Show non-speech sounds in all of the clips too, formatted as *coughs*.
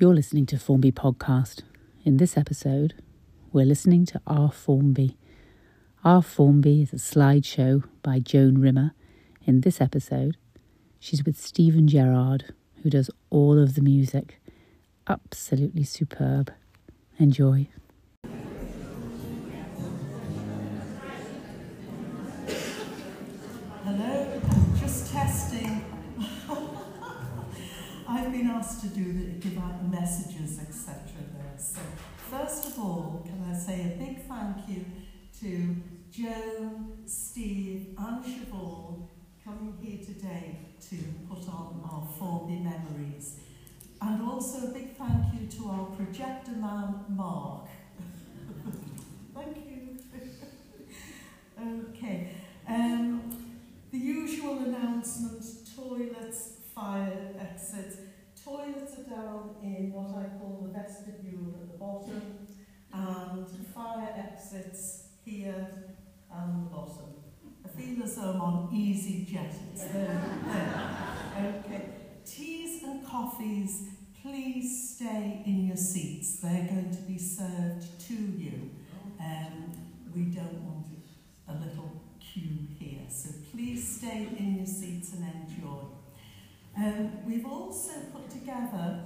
You're listening to Formby Podcast. In this episode, we're listening to Our Formby. Our Formby is a slideshow by Joan Rimmer. In this episode, she's with Stephen Gerrard, who does all of the music. Absolutely superb. Enjoy. Messages, etc. There. So, first of all, can I say a big thank you to Joan, Steve, and Siobhan coming here today to put on our Formby memories. And also a big thank you to our projector man, Mark. *laughs* thank you. *laughs* okay. Um, the usual announcement, toilets, fire exits. Toilets are down in what I call the vestibule at the bottom, and fire exits here and the bottom. I feel as though I'm on easyJet. Okay. Teas and coffees, please stay in your seats. They're going to be served to you. Um, we don't want a little queue here, so please stay in your seats and enjoy. Um, we've also put together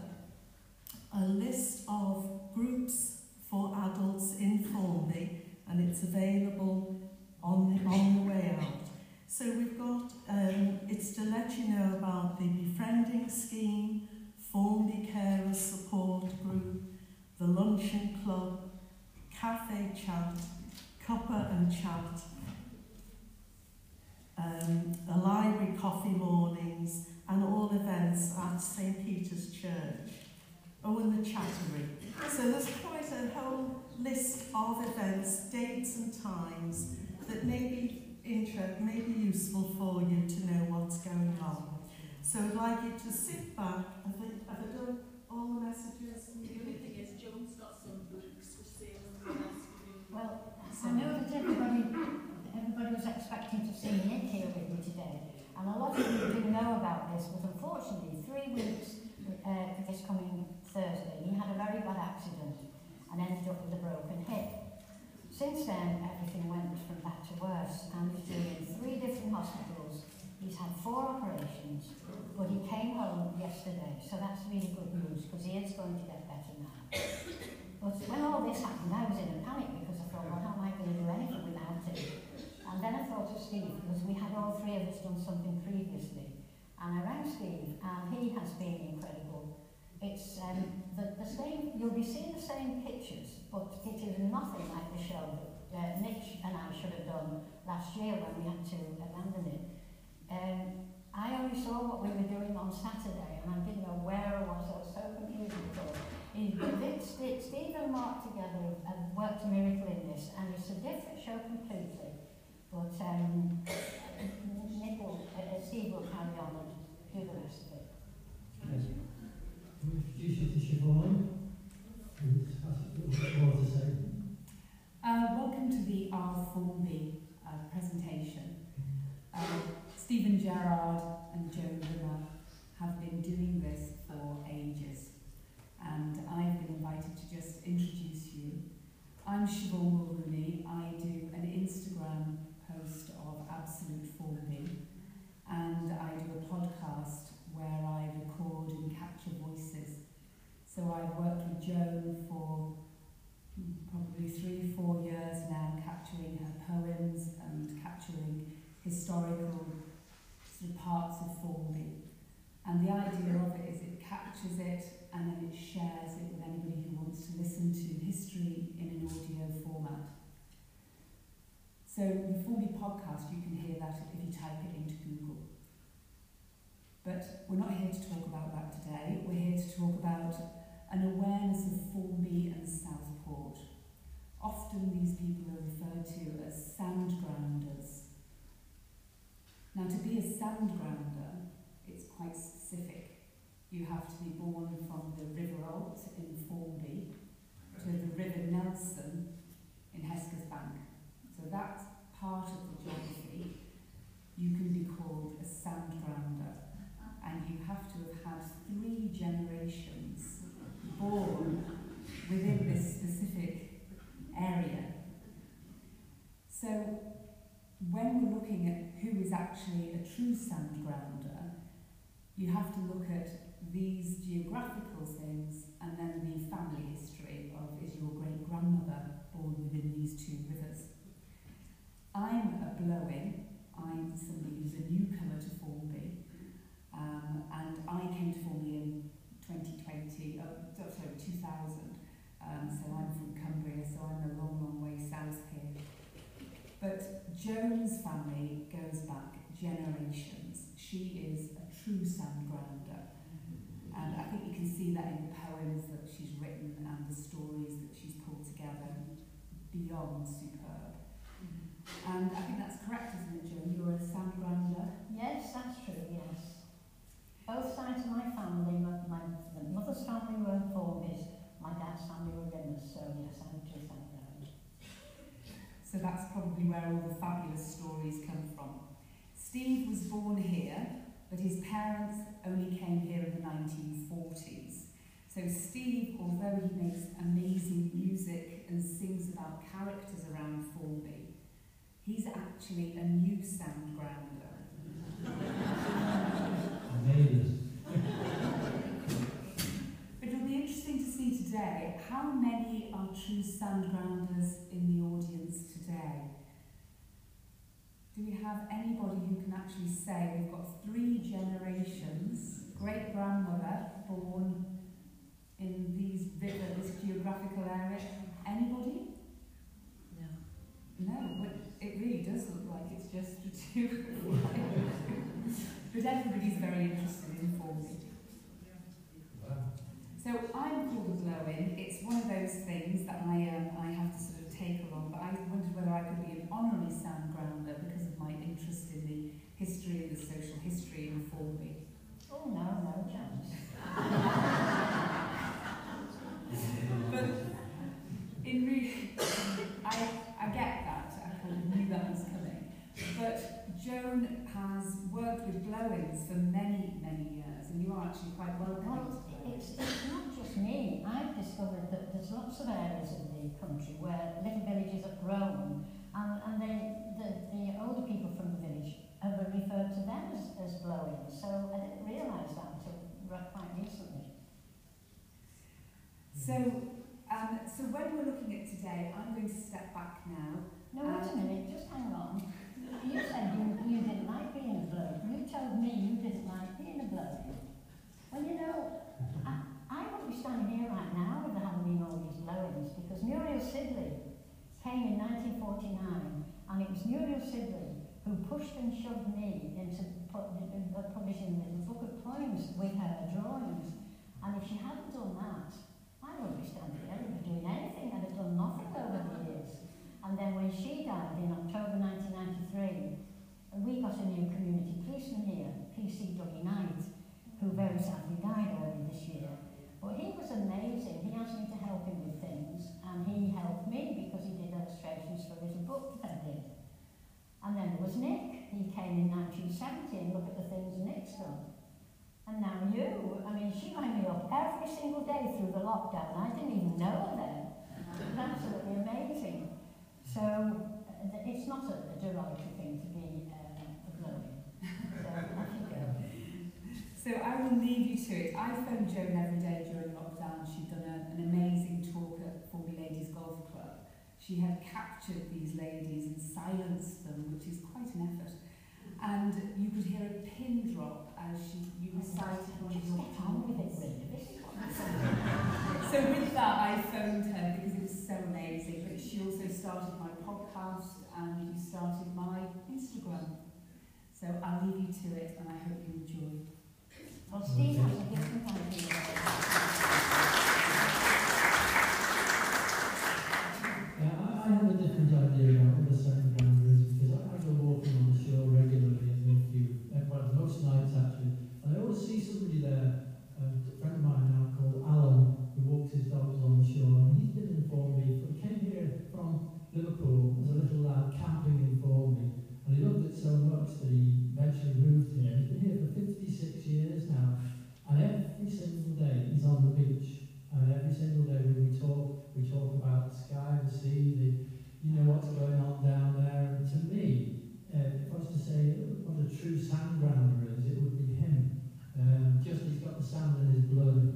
a list of groups for adults in Formby, and it's available on the, on the way out. So we've got, um, it's to let you know about the befriending scheme, Formby Carers Support Group, the Luncheon Club, Cafe Chat, Cuppa and Chat, um, the library coffee mornings, and all events at St Peter's Church. Oh, and the Chattery. So there's quite a whole list of events, dates and times that may be interest, may be useful for you to know what's going on. So I'd like you to sit back. I think have I done all the messages? The only thing is, Joan's got some books for sale and what else to do. Well, I know that everybody, everybody was expecting to see Nick here with me today, and a lot of you do know about this, but unfortunately, three weeks uh, this coming Thursday, he had a very bad accident and ended up with a broken hip. Since then, everything went from bad to worse, and he's been in three different hospitals. He's had four operations, but he came home yesterday, so that's really good news because he is going to get better now. But when all this happened, I was in a panic because I thought, well, how am I going to do anything? And then I thought of Steve because we had all three of us done something previously. And I rang Steve, and he has been incredible. It's um, the, the same, you'll be seeing the same pictures, but it is nothing like the show that uh, and I should have done last year when we had to abandon it. Um, I only saw what we were doing on Saturday, and I didn't know where I was. I was so confused. Steve and Mark together have worked a miracle in this, and it's a different show completely. But um, Nick will, uh, Steve will carry on and do the rest of it. Yes. Introduce you to Siobhan. And ask what more to say. Uh, welcome to the Our Formby uh, presentation. Uh, Stephen Gerrard and Joan Rimmer have been doing this for ages, and I've been invited to just introduce you. I'm Siobhan Mulrooney. I do an Instagram post of Absolute Formby, and I do a podcast where I record and capture voices. So I've worked with Joan for probably three, four years now, capturing her poems and capturing historical sort of parts of Formby. And the idea of it is it captures it and then it shares it with anybody who wants to listen to history in an audio format. So the Formby podcast, you can hear that if you type it into Google. But we're not here to talk about that today. We're here to talk about an awareness of Formby and Southport. Often these people are referred to as sand grounders. Now, to be a sand grounder, it's quite specific. You have to be born from the River Alt in Formby to the River Nelson in Hesketh Bank. So that's part of the geography. You can be called a sand grounder and you have to have had three generations within this specific area. So when we're looking at who is actually a true sand grounder, you have to look at these geographical things and then the family history of is your great grandmother born within these two rivers. I'm a blowing, I'm somebody who's a newcomer to Formby, um, and I came to Formby in 2020, oh, uh, sorry, 2000. Um, so I'm from Cumbria, so I'm a long, long way south here. But Joan's family goes back generations. She is a true sand grounder. And I think you can see that in the poems that she's written and the stories that she's pulled together. Beyond superb. And I think that's correct, isn't it, Joan? You're a sand grounder. Yes, that's true, yes. Both sides of my family, my, my the mother's family were Formbys, my dad's family were Rimmers, so yes, I'm a true sand grounder. So that's probably where all the fabulous stories come from. Steve was born here, but his parents only came here in the 1940s. So Steve, although he makes amazing music and sings about characters around Formby, he's actually a new sand grounder. Neighbours. But it'll be interesting to see today how many are true sand grounders in the audience today. Do we have anybody who can actually say we've got three generations, great grandmother born in these this geographical area? Anybody? No. No, but it really does look like it's just the two. *laughs* but everybody's very interested in forming. So I'm called a blow-in. It's one of those things that I um, I have to sort of take along. But I wondered whether I could be an honorary sand grounder because of my interest in the history and the social history in Formby. Oh no, no chance. But in re- I I get that. I kind of knew that was coming. But Joan has worked with blow-ins for many many years, and you are actually quite well Well, it's, it's not just me. I've discovered that there's lots of areas in the country where little villages have grown and, and they, the, the older people from the village have referred to them as, as blowing. So I didn't realise that until quite recently. So, um, so when we're looking at today, I'm going to step back now. No, wait a minute, just hang on. You said you, you didn't like being a bloke. You told me you didn't like being a bloke. Well, you know, Wouldn't be standing here right now hadn't been all these blowings because Muriel Sibley came in 1949 and it was Muriel Sibley who pushed and shoved me into publishing the book of poems with her drawings. And if she hadn't done that, I wouldn't be standing here and doing anything. I'd have done nothing over the years. And then when she died in October 1993, we got a new community policeman here, PC Dougie Knight, who very sadly died early this year. But he was amazing. He asked me to help him with things, and he helped me because he did illustrations for a little book that I did. And then there was Nick. He came in 1970 and look at the things Nick's done. And now you. I mean, she rang me up every single day through the lockdown. I didn't even know her then. It was absolutely amazing. So uh, it's not a, derogatory thing to be uh, a blowing. So. So I will leave you to it. I phoned Joan every day during lockdown. She'd done a, an amazing talk at Formby Ladies Golf Club. She had captured these ladies and silenced them, which is quite an effort. And you could hear a pin drop as she you recited one of your get on with it, poems. Linda. This is what I'm saying. So with that, I phoned her because it was so amazing. But she also started my podcast and you started my Instagram. So I'll leave you to it, and I hope you enjoy. Well, Steve you know what's going on down there. And to me, uh, if I was to say what a true sand grinder is, it would be him. Um, just he's got the sand in his blood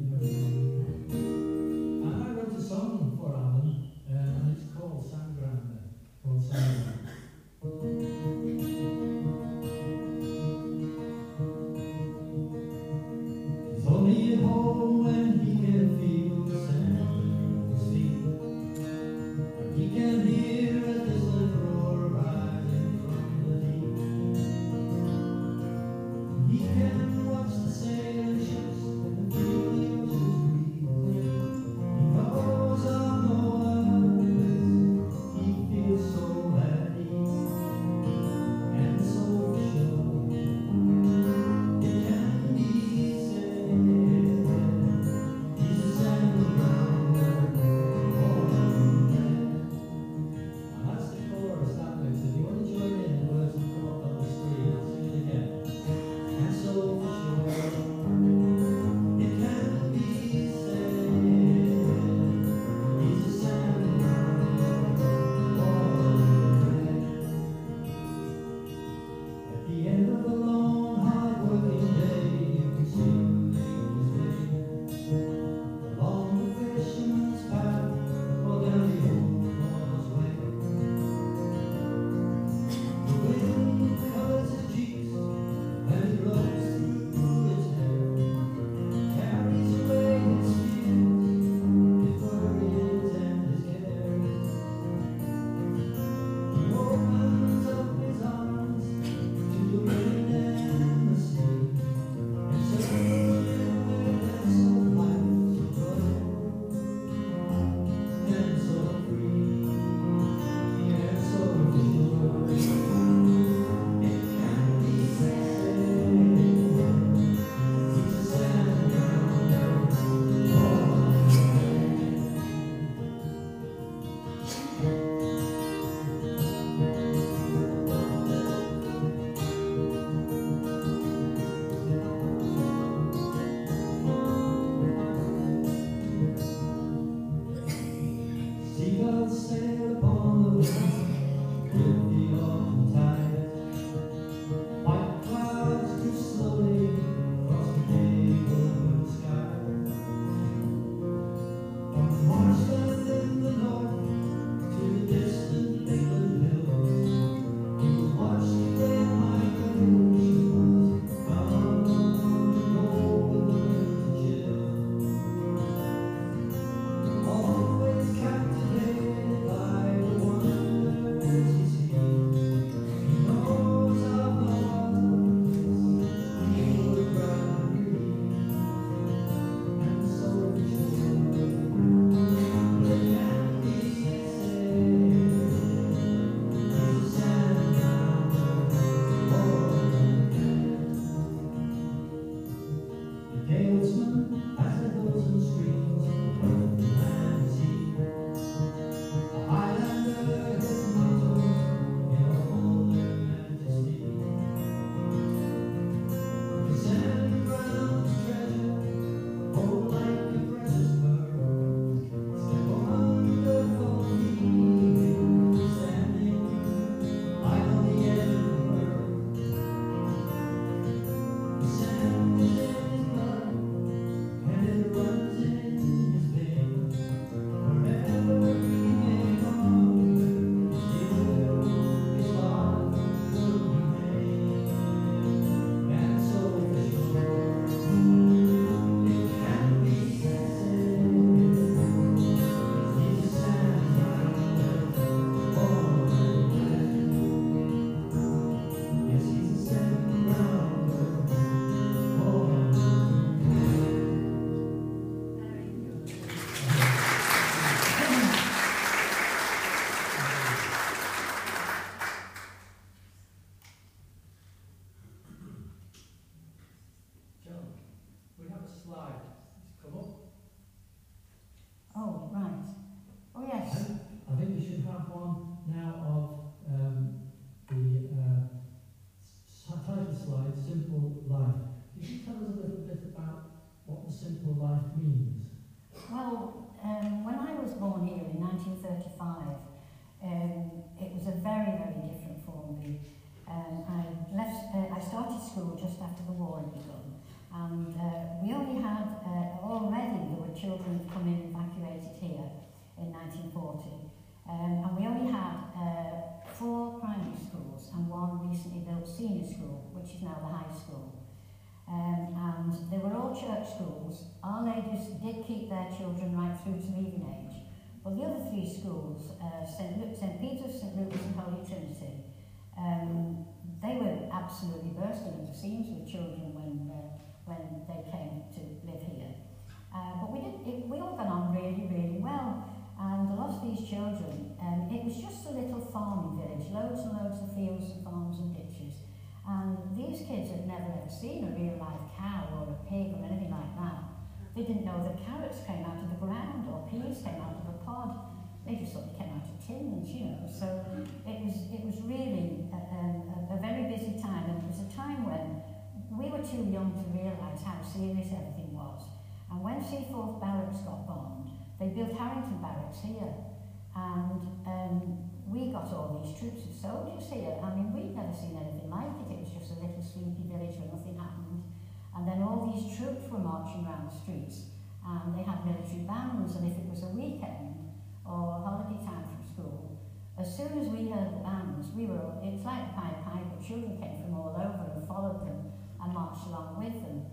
their children right through to leaving age. Well, the other three schools, uh, St. Luke, St. Peter's, St. Luke's and Holy Trinity, um, they were absolutely bursting at the seams with children when, uh, when they came to live here. Uh, but we, did, it, we all got on really, really well. And a lot of these children, um, it was just a little farming village, loads and loads of fields and farms and ditches. And these kids had never ever seen a real live cow or a pig or anything like that. They didn't know that carrots came out of the ground or peas came out of a pod. They just thought they came out of tins, you know. So it was, it was really a, a, a very busy time. And it was a time when we were too young to realise how serious everything was. And when Seaforth Barracks got bombed, they built Harrington Barracks here, and um, we got all these troops of soldiers here. I mean, we'd never seen anything like it. It was just a little sleepy village where nothing. And then all these troops were marching around the streets, and they had military bands, and if it was a weekend or a holiday time from school, as soon as we heard the bands, we were, it's like the Pied Piper, children came from all over and followed them and marched along with them.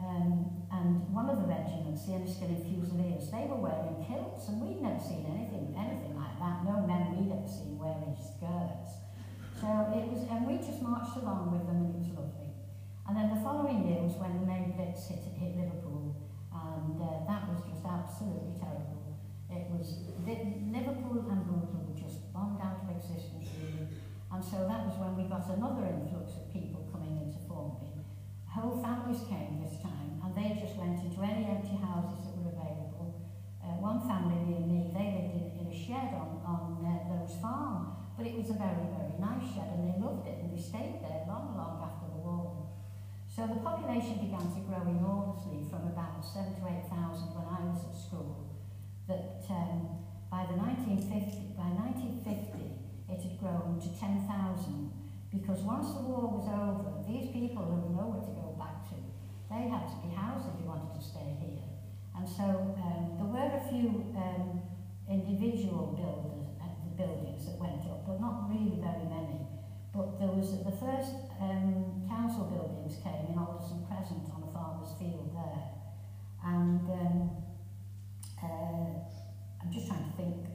Um, and one of the regiments, the Inniskilling Fusiliers, they were wearing kilts, and we'd never seen anything, anything like that. No men we'd ever seen wearing skirts. So it was, and we just marched along with them, and it was lovely. And then the following year was when the main blitz hit, hit Liverpool, and uh, that was just absolutely terrible. It was Liverpool and Bootle just bombed out of existence, really. And so that was when we got another influx of people coming into Formby whole families came this time and they just went into any empty houses that were available. Uh, one family near me, they lived in, in a shed on, on uh, Lowes Farm, but it was a very, very nice shed and they loved it and they stayed there long, long. So the population began to grow enormously from about 7 to 8,000 when I was at school, that um, by the 1950, by 1950 it had grown to 10,000 because once the war was over, these people who were nowhere to go back to, they had to be housed if they wanted to stay here. And so um, there were a few um, individual builders, uh, buildings that went up, but not really very many. But there was the first um, council buildings came in Alderson Crescent on a farmer's field there. And um, uh, I'm just trying to think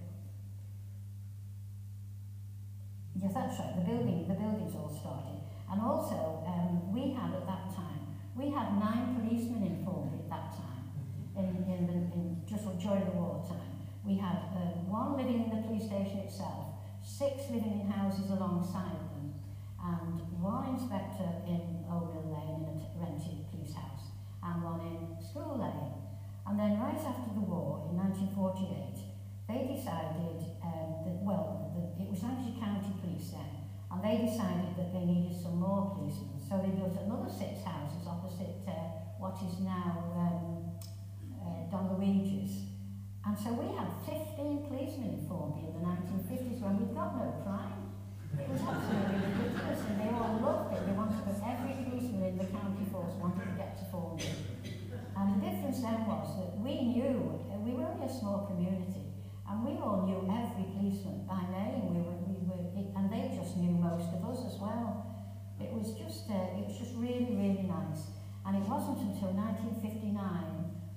Yes, that's right. The building, the buildings all started. And also, um, we had at that time, we had nine policemen in Formby at that time, in, in, in just during the war time. We had um, one living in the police station itself, six living in houses alongside and one inspector in Old Mill Lane in a rented police house, and one in School Lane. And then right after the war, in 1948, they decided um, that, well, the, it was actually county police then, and they decided that they needed some more policemen. So they built another six houses opposite uh, what is now um, uh, Don. And so we had 15 policemen in Formby in the 1950s when we got no crime. It was absolutely ridiculous, and they all loved it. They wanted to, every policeman in the county force wanted to get to Formby. And the difference then was that we knew, we were only a small community, and we all knew every policeman by name. We were, we were, and they just knew most of us as well. It was just, it was just really, really nice. And it wasn't until 1959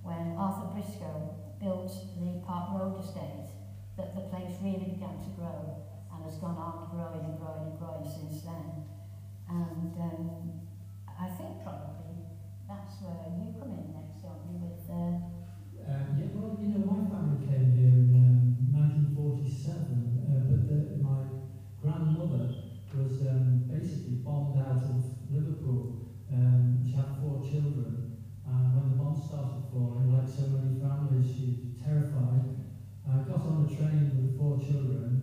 when Arthur Briscoe built the Park Road estate that the place really began to grow has gone on growing and growing and growing since then. And um, I think probably that's where you come in next, don't you, with uh, Um, yeah, well, you know, my family came here in um, 1947, uh, but the, my grandmother was um, basically bombed out of Liverpool. Um, she had four children, and when the bomb started falling, like so many families, she was terrified. I got on the train with the four children.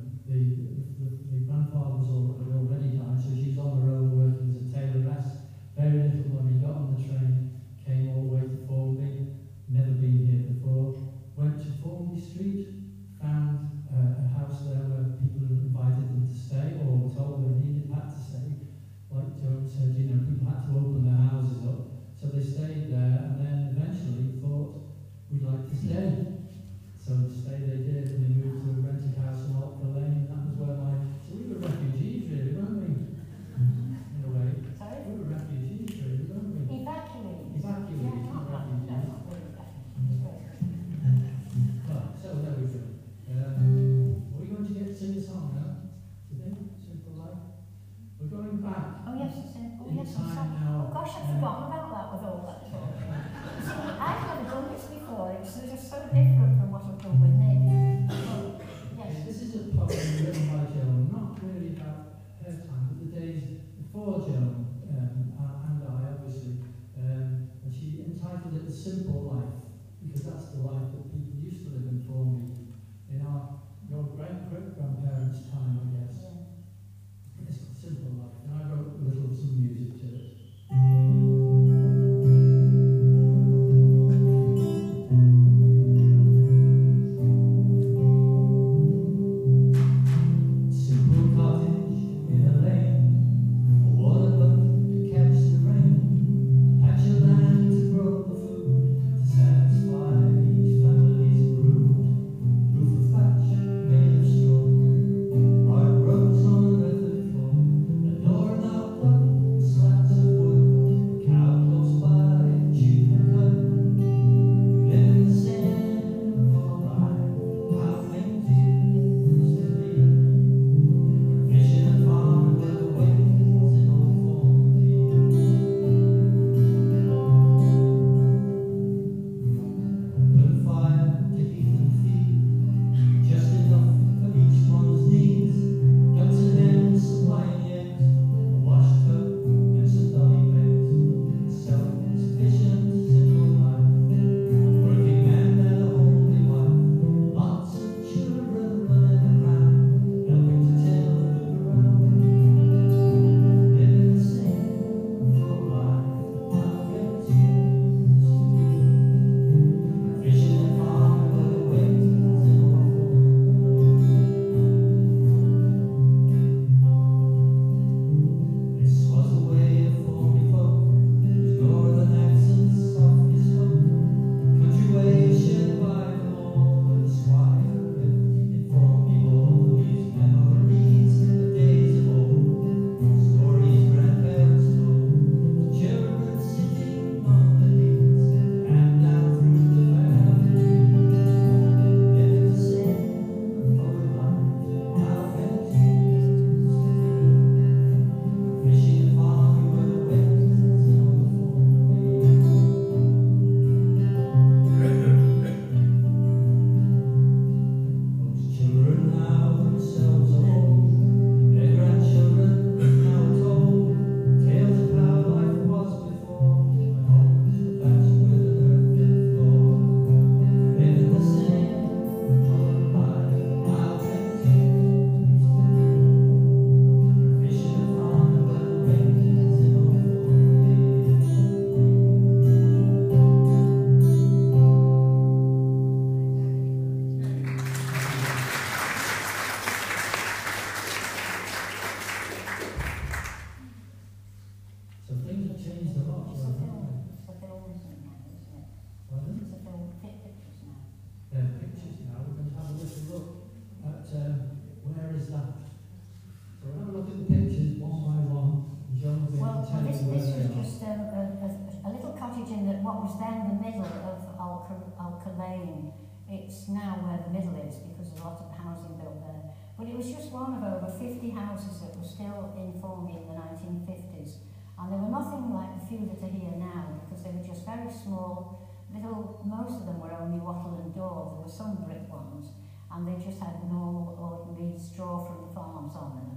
1950s. And they were nothing like the few that are here now because they were just very small, little, most of them were only wattle and daub, there were some brick ones, and they just had normal, ordinary straw from the farms on them.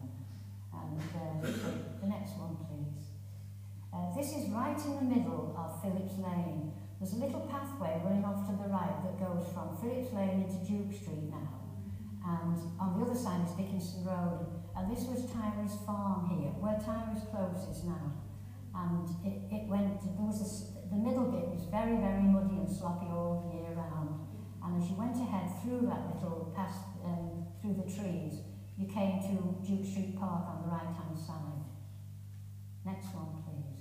And uh, *coughs* the next one, please. Uh, this is right in the middle of Phillips Lane. There's a little pathway running off to the right that goes from Phillips Lane into Duke Street now. And on the other side is Dickinson Road. And this was Tyra's farm here, where Tyra's close is now. And it, it went, there was a, the middle bit was very, very muddy and sloppy all the year round. And as you went ahead through that little, past, um, through the trees, you came to Duke Street Park on the right-hand side. Next one, please.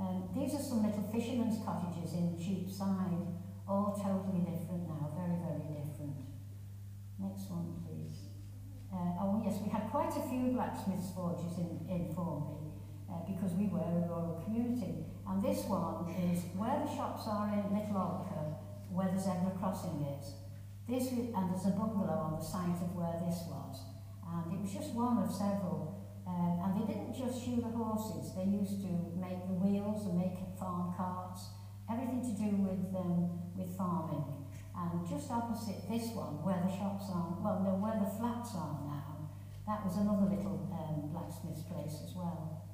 Um, these are some little fishermen's cottages in Cheapside, all totally different now, very, very different. Next one, please we had quite a few blacksmiths forges in, in Formby uh, because we were a rural community. And this one is where the shops are in Little Altcar, where the zebra crossing is. This is, and there's a bungalow on the site of where this was. And it was just one of several. Um, and they didn't just shoe the horses, they used to make the wheels and make farm carts, everything to do with, um, with farming. And just opposite this one, where the shops are, well, no, where the flats are now, that was another little um, blacksmith's place as well.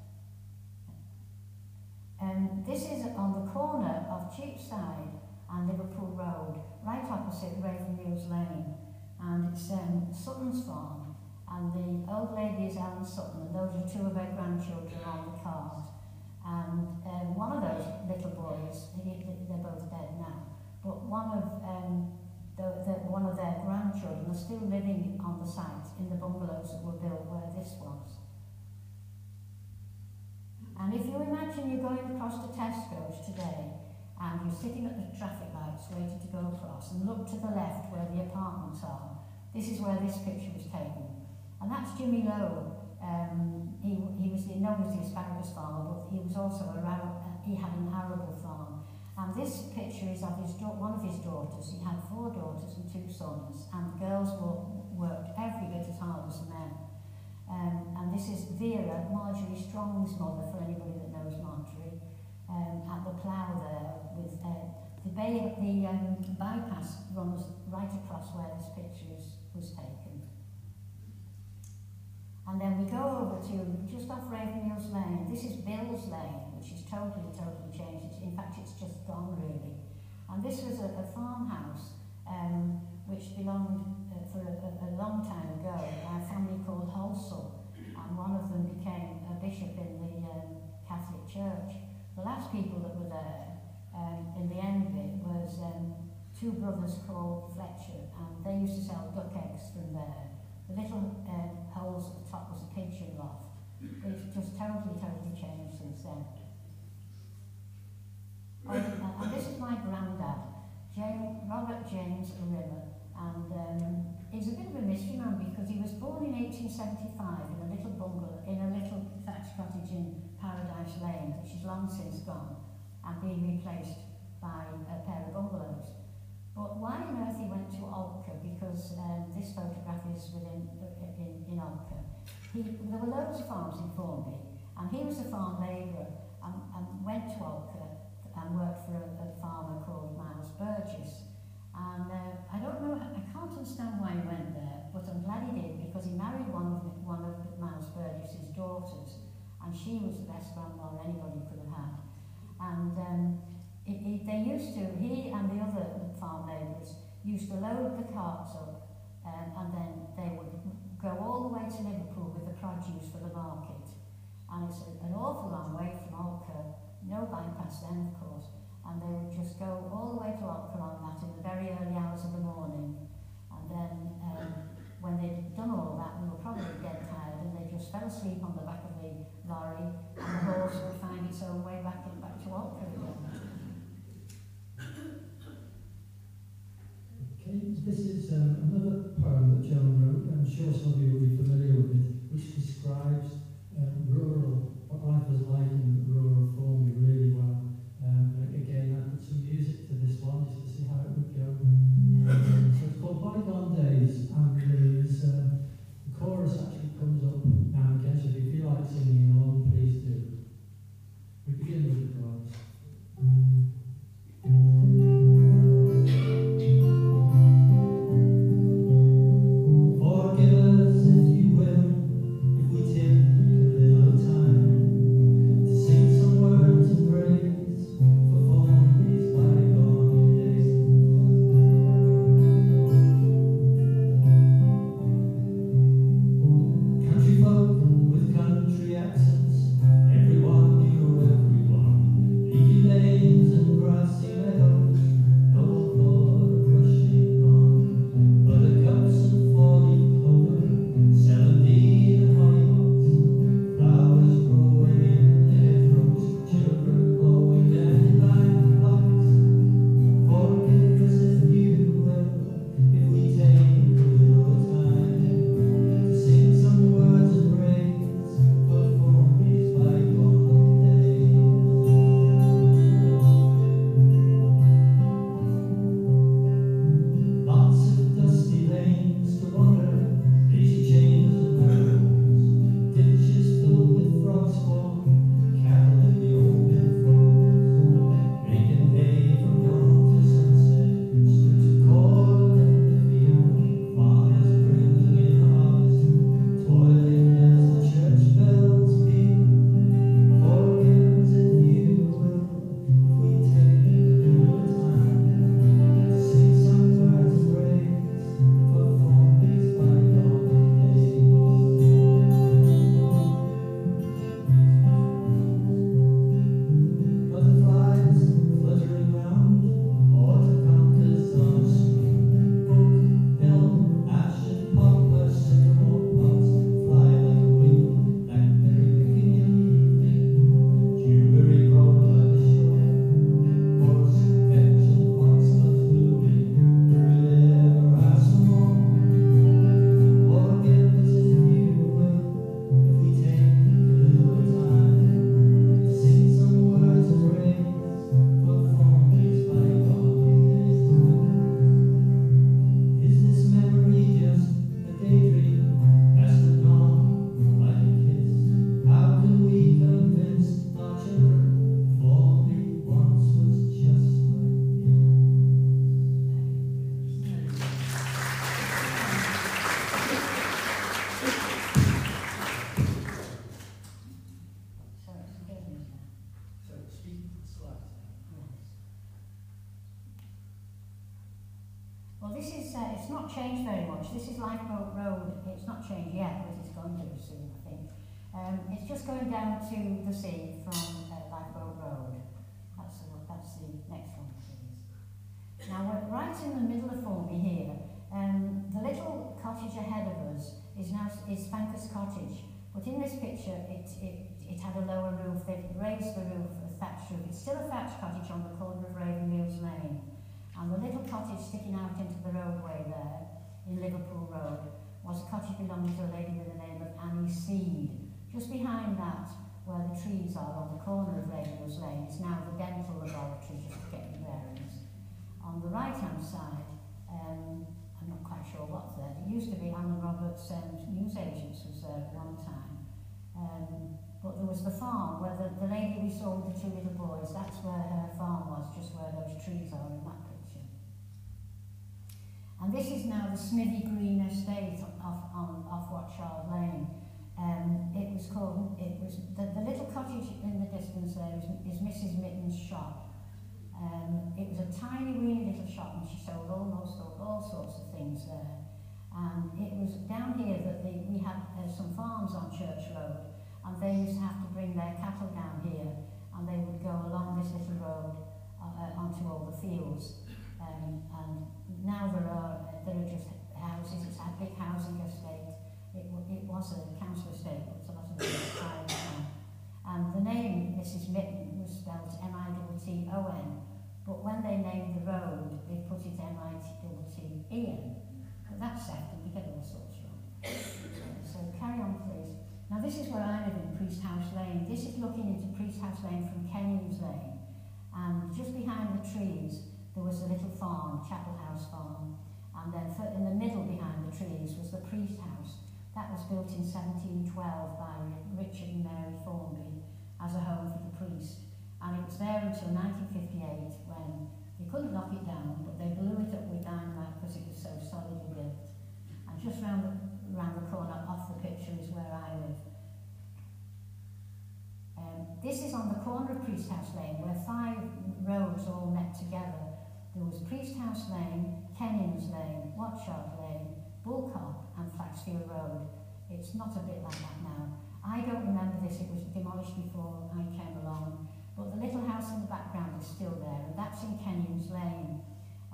Um, this is on the corner of Cheapside and Liverpool Road, right opposite Ravenmeols Lane. And it's um, Sutton's farm. And the old lady is Ellen Sutton, and those are two of her grandchildren on the cart. And um, one of those little boys, he, they're both dead now, but one of um, the, the, one of their grandchildren are still living on the site in the bungalows that were built where this was. And if you imagine you're going across to Tesco's today and you're sitting at the traffic lights waiting to go across and look to the left where the apartments are, this is where this picture was taken. And that's Jimmy Lowe. Um, he, he was known as the asparagus farmer, but he was also a, he had an arable farm. And this picture is of his one of his daughters. He had four daughters and two sons, and the girls worked every bit as hard as the men. Um, and this is Vera, Marjorie Strong's mother, for anybody that knows Marjorie, um, at the plough there with uh, the, bay, the um, bypass runs right across where this picture is, was taken. And then we go over to just off Ravenmeols Lane. This is Bill's Lane, which is totally, totally changed. In fact, it's just gone really. And this was a, a farmhouse um, which belonged uh, for a, a, long time ago by a family called Holsall. And one of them became a bishop in the um, Catholic Church. The last people that were there um, in the end of it was um, two brothers called Fletcher, and they used to sell duck eggs from there. The little uh, holes at the top was a pigeon loft. It's just totally, totally changed since then. Oh, uh, and this is my granddad, James, Robert James Rimmer, and um, a bit of a mystery man because he was born in 1875 in a little bungalow, in a little thatched cottage in Paradise Lane, which is long since gone and being replaced by a pair of bungalows. But why on earth he went to Altcar, because um, this photograph is within in, in Altcar. He, there were loads of farms in Formby, and he was a farm labourer and, and went to Altcar and worked for a, a farmer called Miles Burgess. And uh, I don't know, I can't understand why he went there, but I'm glad he did because he married one of, one of Miles Burgess's daughters, and she was the best grandmother anybody could have had. And um, it, it, they used to, he and the other farm labourers used to load the carts up um, and then they would go all the way to Liverpool with the produce for the market. And it's an awful long way from Altcar no bypass then, of course, and they would just go all the way to Opera on that in the very early hours of the morning. And then um, when they'd done all that, they were probably dead tired and they just fell asleep on the back of the lorry and the horse would find its own way back, in, back to. Okay, this is um, another poem that Joan wrote. I'm sure some of you will be familiar with it, which describes um, rural what life was like in House Lane from Kenyon's Lane. And just behind the trees, there was a little farm, Chapel House Farm. And then in the middle behind the trees was the Priest House. That was built in 1712 by Richard and Mary Formby as a home for the priest. And it was there until 1958 when they couldn't knock it down, but they blew it up with dynamite because it was so solidly built. And just round the, round the corner off the picture is where I live. This is on the corner of Priest House Lane where five roads all met together. There was Priest House Lane, Kenyon's Lane, Watchyard Lane, Bullcop and Flaxfield Road. It's not a bit like that now. I don't remember this, it was demolished before I came along, but the little house in the background is still there, and that's in Kenyon's Lane.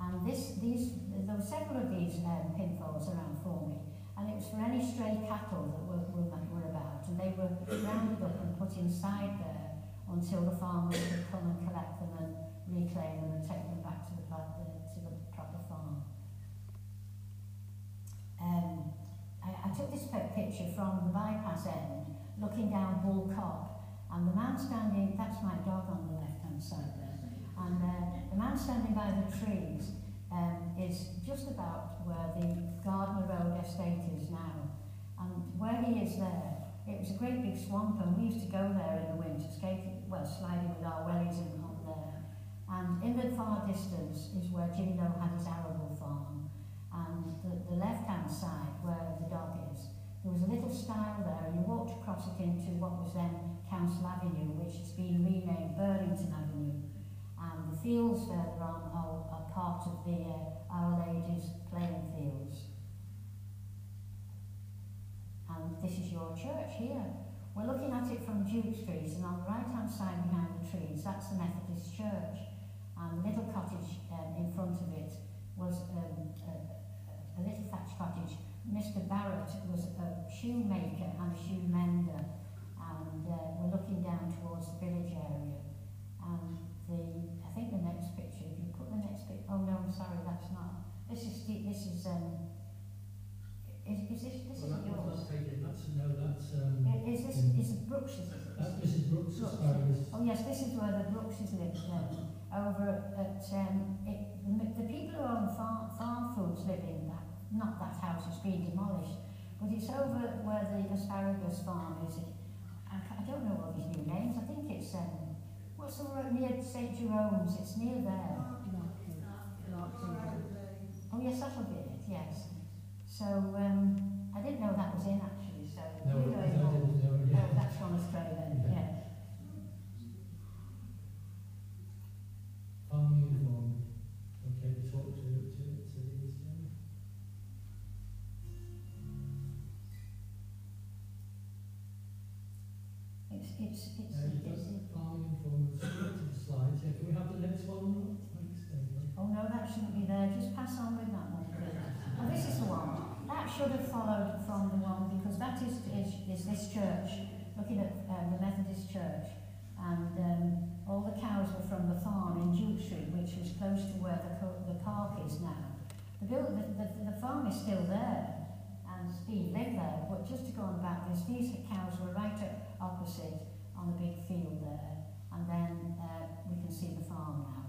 And this, these, there were several of these um, pinfolds around for me, and it was for any stray cattle that were, were, were about, and they were rounded up and put inside there until the farmers could come and collect them and reclaim them and take them back to the, to the proper farm. Um, I, I took this picture from the bypass end, looking down Bull Cop, and the man standing, that's my dog on the left-hand side there, and uh, the man standing by the trees um, is just about where the Gardner Road estate is now. And where he is there, it was a great big swamp, and we used to go there in the winter, skating, well, sliding with our wellies and on there. And in the far distance is where Lowe had his arable farm. And the, the left-hand side, where the dog is, there was a little stile there, and you walked across it into what was then Council Avenue, which has been renamed Burlington Avenue. And the fields further on are, are part of the uh, Our Lady's playing fields. And this is your church here. We're looking at it from Duke Street, and on the right-hand side behind the trees, that's the Methodist Church. And the little cottage um, in front of it was um, a, a little thatched cottage Mr. Barrett was a shoemaker and a shoe mender, and uh, we're looking down towards the village area. And the, I think the next picture, if you put the next picture, oh no, I'm sorry, that's not. This is, this is, um, is, is this, this Well, is that, yours? taken, that's, no, that's, um, I- Is this, is it Brooks, that's Mrs. Brooks'. Oh yes, this is where the Brookses live then. Over at, um, it, the, the people who own farm, farm foods live in that, not that house, it's been demolished, but it's over where the asparagus farm is. I, ca- I don't know all these new names, I think it's, um, what's the near St Jerome's, it's near there. Oh, yes, that'll be it, yes. So um, I didn't know that was in actually, so no, no, on. No, no, yeah. oh, that's from Australia, yeah. yeah. Are okay, talk to, to. It's, it's, it's, uh, it's, it's, it's, it's, it's, it's, it's, it's, it's, it's, it's, it's, it's, it's, oh no, that shouldn't be there, just pass on with that one. Oh, this is the one. That should have followed from the one, because that is, is, is this church, looking at um, the Methodist church. And um, all the cows were from the farm in Duke Street, which was close to where the, the park is now. The, build, the, the, the farm is still there, and Steve lived there, but just to go on about this, these cows were right up opposite on the big field there, and then uh, we can see the farm now.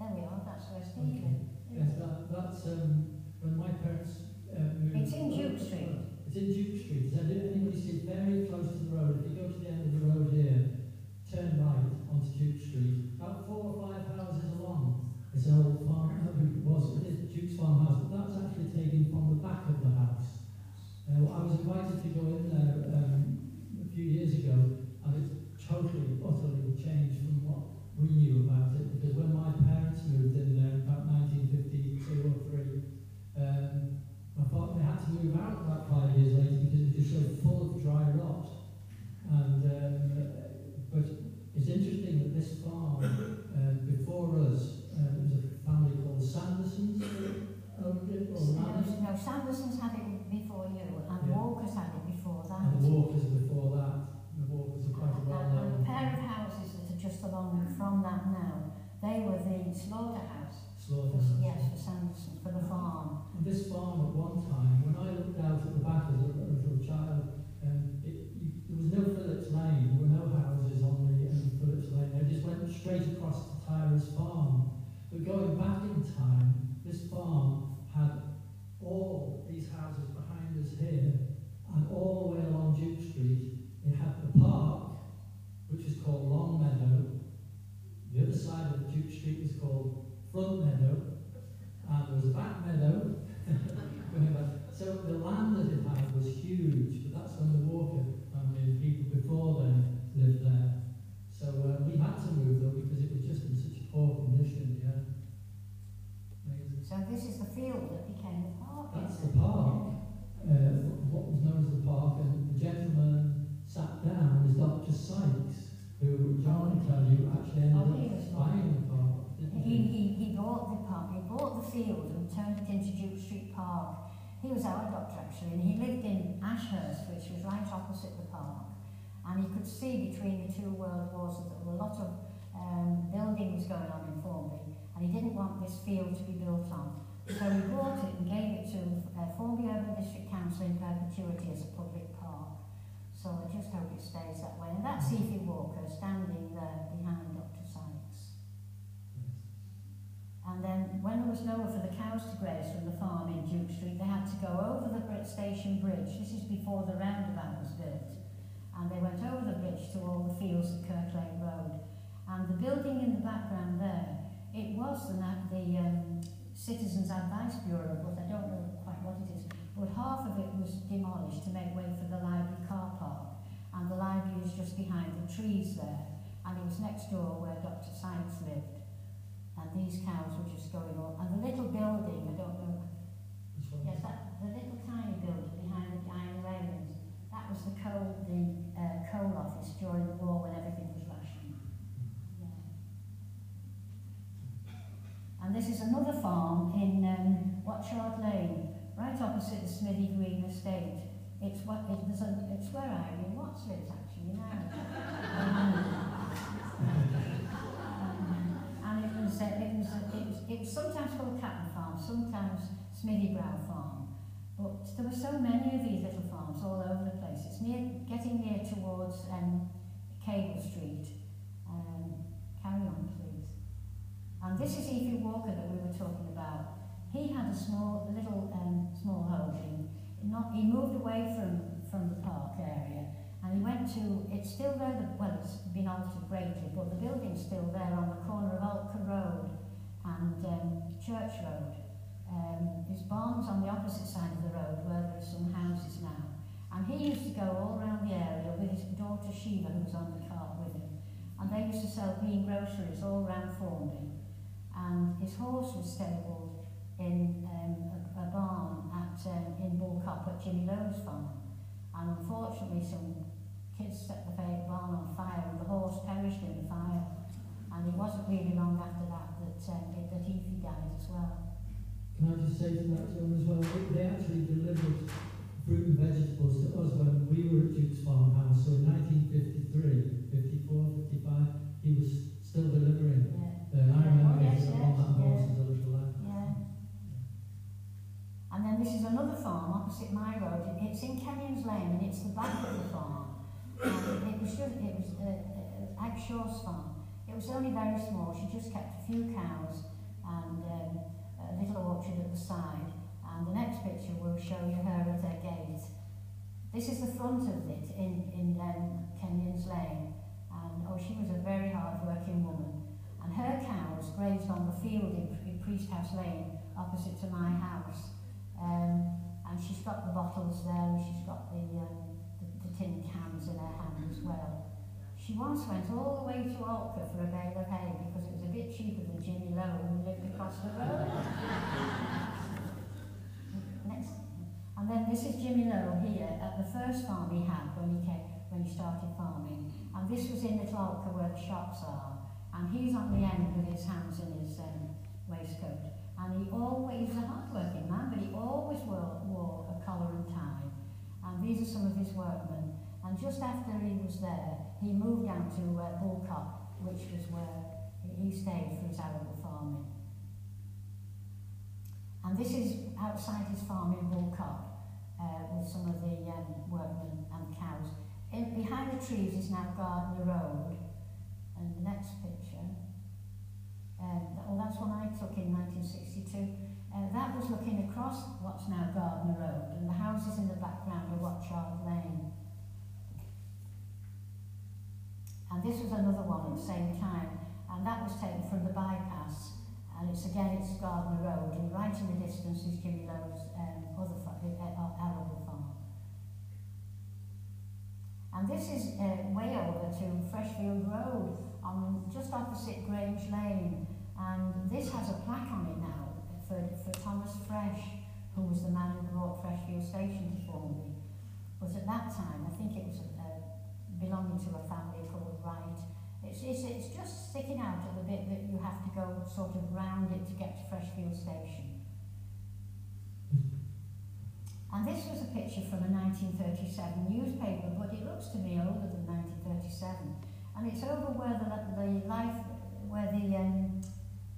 There that's where Steve Yes, that, that's um, when my parents uh, moved. It's in Duke Street. It's in Duke Street. Does anybody see it very close to the road? If you go to the end of the road here, turn right onto Duke Street, about four or five houses along. It's an old farm, it was, Duke's farmhouse, but that's actually taken from the back of the house. Uh, I was invited to go in there um, a few years ago, and it's totally, utterly changed from what we knew before the roundabout was built. And they went over the bridge to all the fields at Kirk Lake Road. And the building in the background there, it was the, the um, Citizens Advice Bureau, but I don't know quite what it is. But half of it was demolished to make way for the library car park. And the library is just behind the trees there. And it was next door where Dr. Sykes lived and these cows were just going on. And the little building, I don't know, yes, that, the little tiny building behind the iron railings, that was the coal, the uh, coal office during the war when everything was rationed. Yeah. And this is another farm in um, Watchyard Lane, right opposite the Smithy Green Estate. It's what it was. A, it's where Irene Watts lives actually now. Um, and it was, uh, it was, uh, it was, it was sometimes called Captain Farm, sometimes Smithy Brow Farm. But there were so many of these little farms all over the place. It's near, getting near towards um, Cable Street. Um, carry on, please. And this is Evie Walker that we were talking about. He had a small, little, um, small holding. Not, he moved away from, from the park area and he went to, it's still there, the, well, it's been altered greatly, but the building's still there on the corner of Altcar Road and um, Church Road. Um, his barn's on the opposite side of the road where there are some houses now. And he used to go all around the area with his daughter Sheila, who was on the cart with him. And they used to sell green groceries all around Formby. And his horse was stabled in um, a, a barn at, um, in Bullcop at Jimmy Lowe's farm. And unfortunately, some kids set the barn on fire and the horse perished in the fire. And it wasn't really long after that that, um, it, that Evie died as well. Can I just say to that, Joan, as well, they actually delivered fruit and vegetables to us when we were at Duke's farmhouse. So in 1953, 54, 55, he was still delivering. Yeah. Uh, I remember Oh, yes, on that horse yeah. as a little lad. Yeah. And then this is another farm opposite my road. It's in Kenyon's Lane and it's the back of the farm. And it was just, it was uh, Ag Shaw's farm. It was only very small. She just kept a few cows and um, a little orchard at the side. And the next picture will show you her at her gate. This is the front of it in, in um, Kenyon's Lane. And oh, she was a very hard working woman. And her cows grazed on the field in, in Priest House Lane opposite to my house. Um, and she's got the bottles there and she's got the, um, the, the tin cans in her hand as well. She once went all the way to Altcar for a bale of hay because it was a bit cheaper than Jimmy Lowe who lived across the road. *laughs* Then this is Jimmy Lowe here at the first farm he had when he came, when he started farming. And this was in Little Altcar where the shops are. And he's on the end with his hands in his um, waistcoat. And he always, he was a hard-working man, but he always wore, wore a collar and tie. And these are some of his workmen. And just after he was there, he moved down to uh, Bullcop, which was where he stayed for his arable farming. And this is outside his farm in Bullcop, uh, with some of the um, workmen and cows. In, behind the trees is now Gardner Road. And the next picture, um, oh, that's one I took in 1962. Uh, that was looking across what's now Gardner Road, and the houses in the background are Watchyard Lane. And this was another one at the same time, and that was taken from the bypass. And it's again, it's Gardner Road, and right in the distance is Jimmy Lowe's um, other fa- uh, arable farm. And this is uh, way over to Freshfield Road, on just opposite Grange Lane. And this has a plaque on it now for, for Thomas Fresh, who was the man who brought Freshfield Station to Formby. But at that time, I think it was uh, belonging to a family called Wright. It's, it's, it's just sticking out at the bit that you have to go sort of round it to get to Freshfield Station. And this was a picture from a 1937 newspaper, but it looks to me older than 1937. And it's over where the, the life, where the um,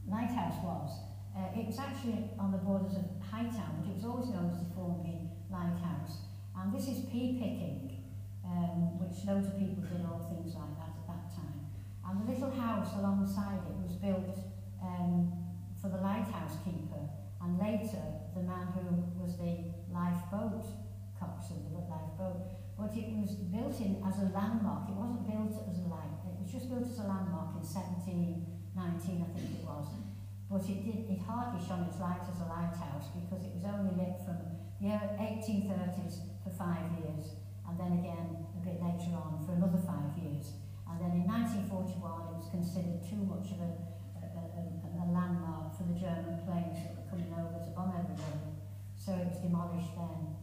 lighthouse was. Uh, it was actually on the borders of Hightown, but it was always known as the Formby Lighthouse. And this is pea picking, um, which loads of people did all things like that at that time. And the little house alongside it was built um, for the lighthouse keeper. And later, the man who was the lifeboat coxswain, the lifeboat, but it was built in as a landmark. It wasn't built as a light. It was just built as a landmark in 1719, I think it was. But it did. It hardly shone its light as a lighthouse because it was only lit from the 1830s for five years, and then again a bit later on for another five years. And then in 1941, it was considered too much of a, a, a, a landmark for the German planes that were coming over to bomb everybody. So it was demolished then.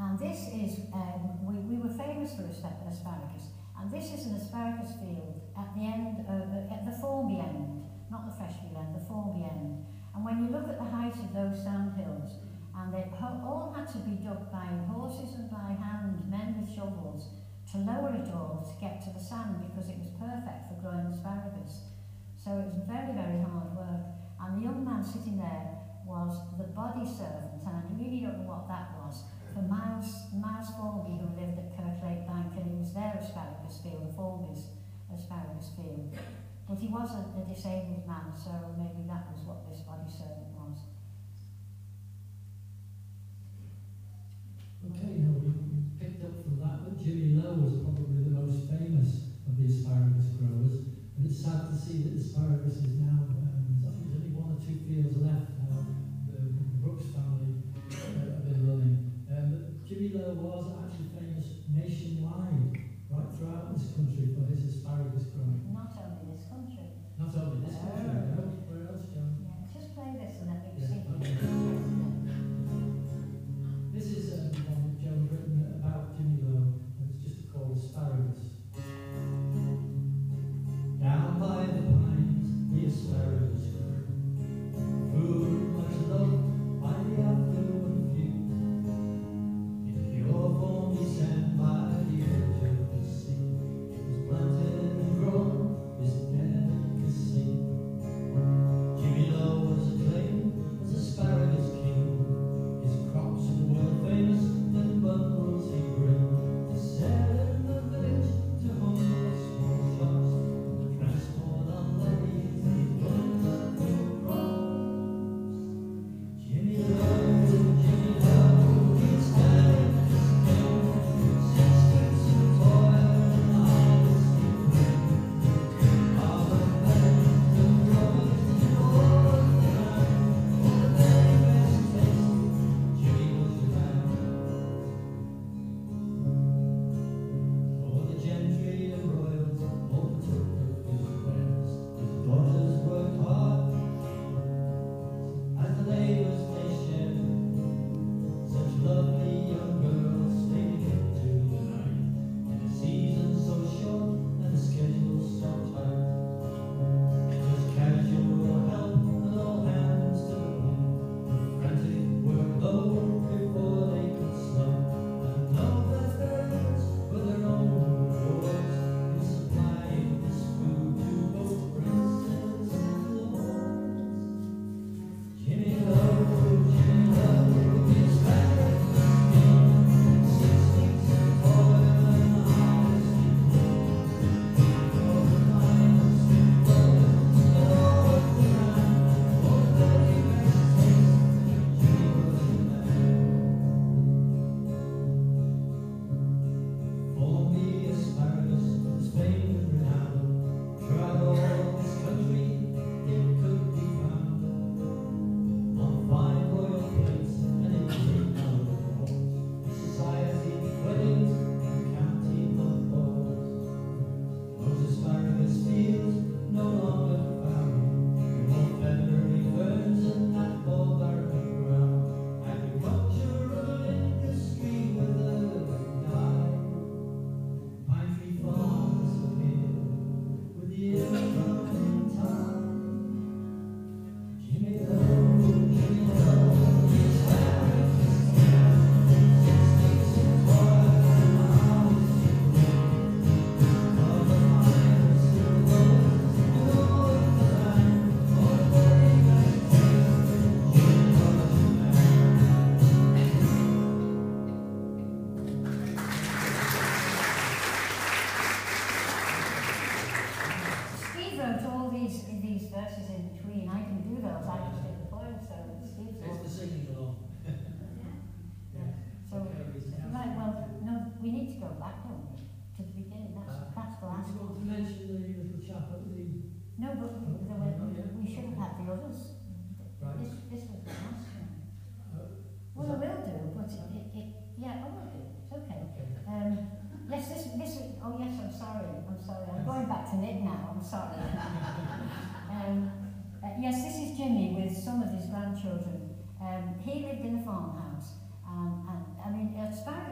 And this is, um, we, we were famous for aspa- asparagus, and this is an asparagus field at the end, of, uh, at the Formby end, not the Freshfield end, the Formby end. And when you look at the height of those sand hills, and they all had to be dug by horses and by hand, men with shovels, to lower it all to get to the sand because it was perfect for growing asparagus. So it was very, very hard work. And the young man sitting there was the body servant, and I really don't know what that was, for Miles, Miles Formby, who lived at Kirklake Bank, and it was their asparagus field, Formby's asparagus field. But he was a, a disabled man, so maybe that was what this body servant was. Okay, now we picked up from that that Jimmy Lowe was probably the most famous of the asparagus growers, and it's sad to see that asparagus is now, um, there's only one or two fields left now. The, the Brooks family uh, have been running. Um, but Jimmy Lowe was actually famous nationwide, right throughout this country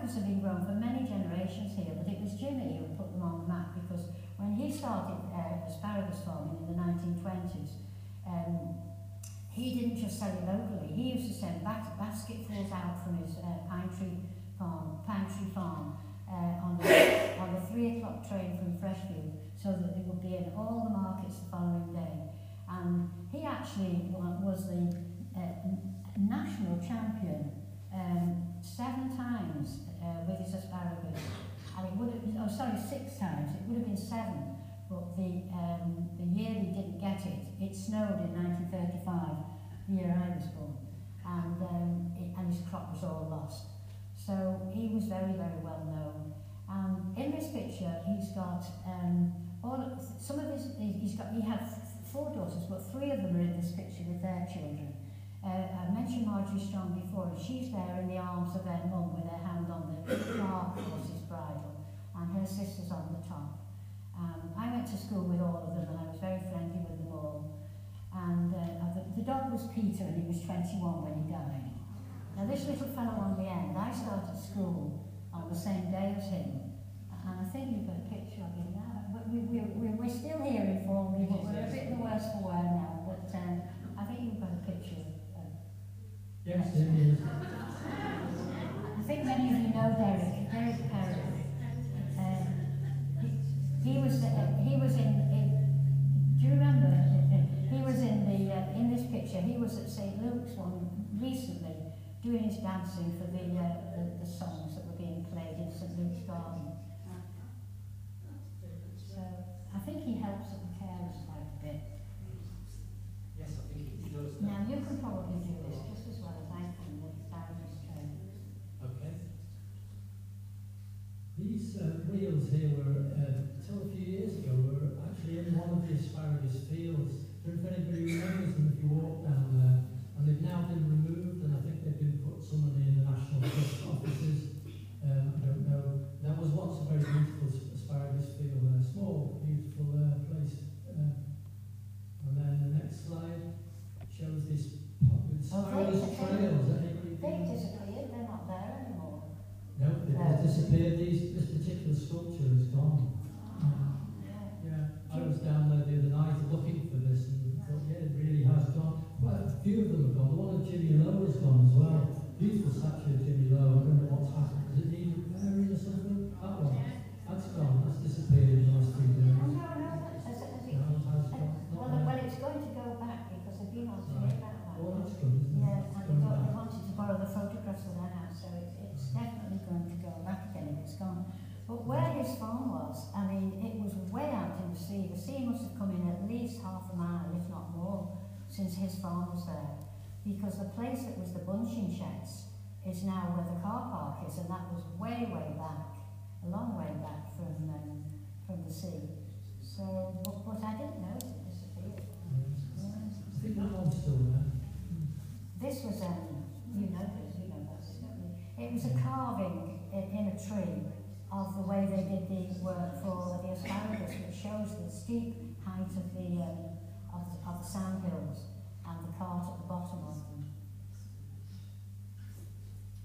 asparagus have been grown for many generations here, but it was Jimmy who put them on the map because when he started uh, asparagus farming in the 1920s, um, he didn't just sell it locally. He used to send bas- basketfuls out from his uh, pine tree farm, pine tree farm, uh, on the on the three o'clock train from Freshfield, so that they would be in all the markets the following day. And he actually was the uh, national champion um, seven times uh, with his asparagus. And it would have oh sorry, six times. It would have been seven, but the um, the year he didn't get it, it snowed in 1935, the year I was born, and um, it, and his crop was all lost. So he was very, very well known. And in this picture, he's got um, all some of his. he- He's got. He had four daughters, but three of them are in this picture with their children. Uh, I mentioned Marjorie Strong before, and she's there in the arms of her mum with her hand on the dark horse's bridle, and her sister's on the top. Um, I went to school with all of them, and I was very friendly with them all. And uh, the, the dog was Peter, and he was 21 when he died. Now this little fellow on the end, I started school on the same day as him, and I think you've got a picture of him now. We, we, we, we're still here in Formby, but we're a bit the worse for wear now. But um, I think you've got a picture of Yes, it is. I think many of you know Derek, Derek Perry. Um, he, he was uh, he was in, in do you remember? He was in the uh, in this picture. He was at St Luke's one recently doing his dancing for the, uh, the the songs that were being played in St Luke's garden. So I think he helps at the carers quite a bit. Yes, I think he does. Now you can probably do this just as well as I can with Darren's training. Okay. These uh, wheels here were, uh, till a few years ago, were actually in one of the asparagus fields. Don't know If anybody remembers them, if you walk down there, and they've now been removed, and I think they've been put somewhere in the National Trust offices. Um, I don't know. That was once a very beautiful asparagus field, a small, beautiful uh, place. Uh, and then the next slide shows this asparagus they- trails. Anybody They've disappeared, they're not there anymore. No, it has disappeared. These, this particular sculpture is gone. Oh, yeah. Yeah, I was down there the other night looking But where his farm was, I mean, it was way out in the sea. The sea must have come in at least half a mile, if not more, since his farm was there. Because the place that was the bunching sheds is now where the car park is, and that was way, way back, a long way back from um, from the sea. So, but, but I didn't know it disappeared. Yeah. I think that one's still there. This was, um, you know this, you know about this, don't you? It was a carving in, in a tree of the way they did the work for the asparagus, which shows the steep height of the, um, of, the- of the and the cart at the bottom of them.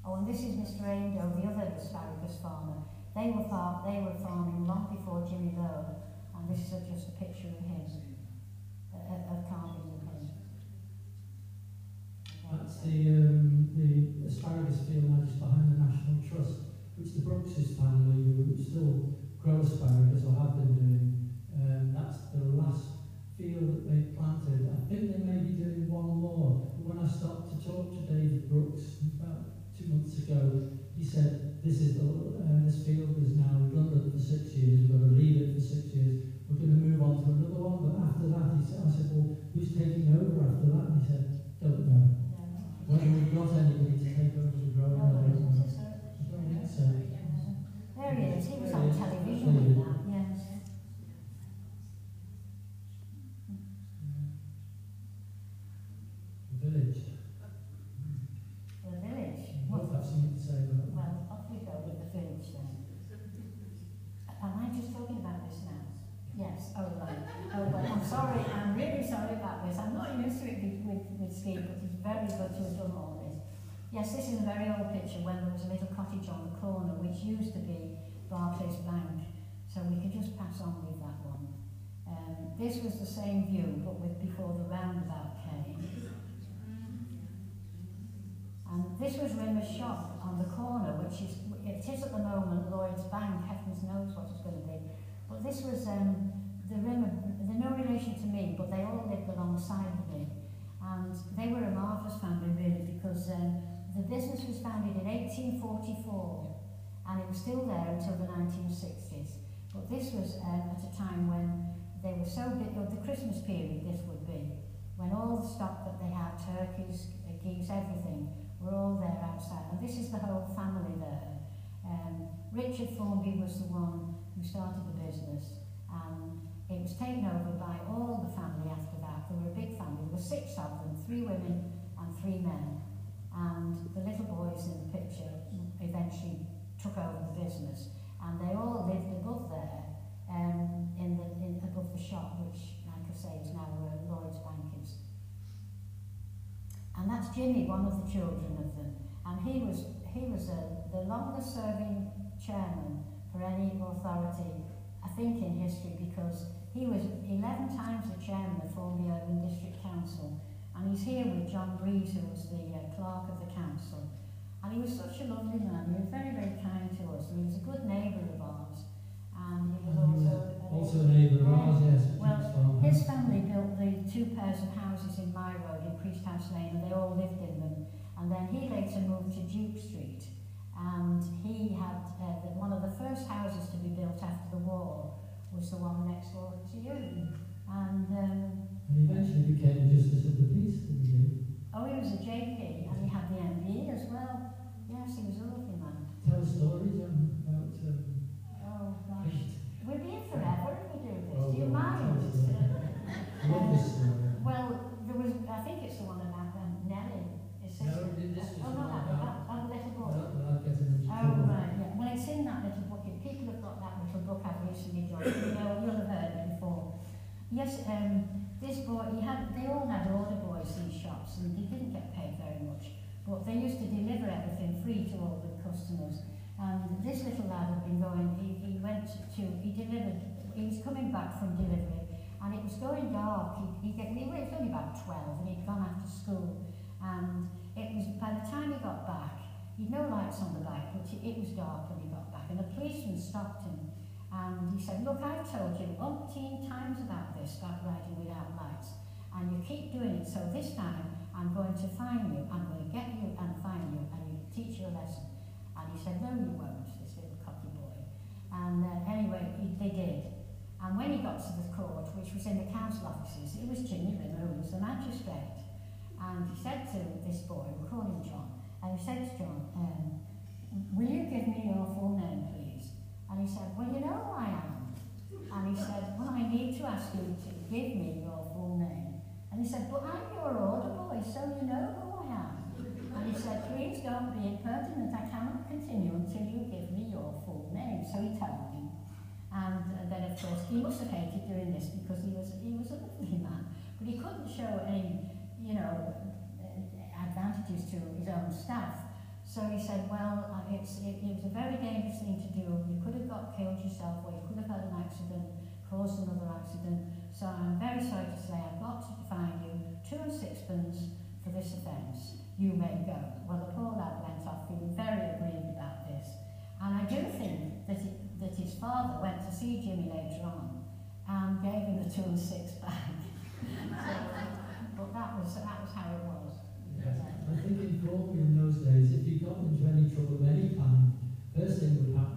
Oh, and this is Mr. Aindow, the other asparagus farmer. They were far, they were farming long before Jimmy Lowe, and this is just a picture of him, a, a, carving of him. That's the, um, the asparagus field now just behind the the Brooks's family, who still grow asparagus or have been doing, um, that's the last field that they planted. I think they may be doing one more. When I stopped to talk to David Brooks about two months ago, he said, this is the, uh, this field is now redundant for six years, we've got to leave it for six years. We're going to move on to another one, but after that, he said, I said, well, who's taking over after that? And he said, don't know. Whether we've got anybody Yes. The village. The village. What? I've seen it say about. Well, off we go with the village then. Am I just talking about this now? Yes. Oh right. Oh well. I'm sorry. I'm really sorry about this. I'm not used to it with with Steve, but it's very good to have done all this. Yes, this is a very old picture when there was a little cottage on the corner which used to be Barclays Lounge. So we could just pass on with that one. Um, this was the same view, but with before the roundabout came. And this was Rimmer's shop on the corner, which is, it is at the moment Lloyd's Bank, heavens knows what it's going to be. But this was um, the Rimmer, they're no relation to me, but they all lived alongside me. And they were a marvellous family, really, because um, the business was founded in 1844 and it was still there until the 1960s. But this was um, at a time when they were so big, the Christmas period this would be, when all the stock that they had, turkeys, geese, everything, were all there outside. And this is the whole family there. Um, Richard Formby was the one who started the business and it was taken over by all the family after that. They were a big family. There were six of them, three women and three men. And the little boys in the picture eventually took over the business. And they all lived above there, um, in the, in, above the shop, which, like I say, is now where Lloyd's Bank is. And that's Jimmy, one of the children of them. And he was, he was a, the longest serving chairman for any authority I think in history because he was 11 times the chairman of Formby Urban District Council and he's here with John Breeze who was the uh, clerk of the council and he was such a lovely man, he was very very kind to us and he was a good neighbour of ours and he was And he also, was also a neighbour of ours, yes. Well, his family built the two pairs of houses in my road in Priest House Lane and they all lived in them and then he later moved to Duke Street and he had uh, one of the first houses to be built after the war was the one next door to you. And um, And he eventually became Justice of the Peace, didn't he? oh, he was a JP and he had the MBE as well. He was a lovely man. Tell stories about um, Oh gosh, we'll be here forever if we do this. Oh, do you mind? tell us I love this story. Well, there was. I think it's the one about um, Nellie. It's No, this was oh no, that, that, that little book. That, that'll get in much Oh, right, yeah. Well, it's in that little book. If people have got that little book I've recently done, you know, you'll have heard it before. Yes, um, this boy, he had, they all had order boys, these shops, and they didn't get paid very much. But they used to deliver everything free to all the customers. And this little lad had been going, he, he went to, he delivered, he was coming back from delivery, and it was going dark. He, he, he was only about 12, and he'd gone after school. And it was, by the time he got back, He'd no lights on the bike, but it, it was dark when he got back, and a policeman stopped him. And he said, look, I've told you umpteen times about this, about riding without lights, and you keep doing it, so this time I'm going to find you, I'm going to get you and find you, and you teach you a lesson. And he said, no, you won't, this little cocky boy. And uh, anyway, he, they did. And when he got to the court, which was in the council offices, it was Rimmer who was the magistrate. And he said to this boy, we'll call him John, and he said to John, um, will you give me your full name, please? And he said, well, you know who I am. And he said, well, I need to ask you to give me your full name. And he said, but I'm your order so you know who I am. And he said, please don't be impertinent. I cannot continue until you give me your full name. So he told me. And uh, then, of course, he must have hated doing this because he was, he was a lovely man. But he couldn't show any, you know, advantages to his own staff. So he said, well, uh, it's, it, it was a very dangerous thing to do. You could have got killed yourself or you could have had an accident, caused another accident. So I'm very sorry to say I've got to find you two and sixpence for this offence. You may go. Well, the poor lad went off feeling very aggrieved about this. And I do think that, it, that his father went to see Jimmy later on and gave him the two and six back. *laughs* but that was, that was how it was. Yes. I think in Formby in those days, if you got into any trouble of any kind, first thing would happen,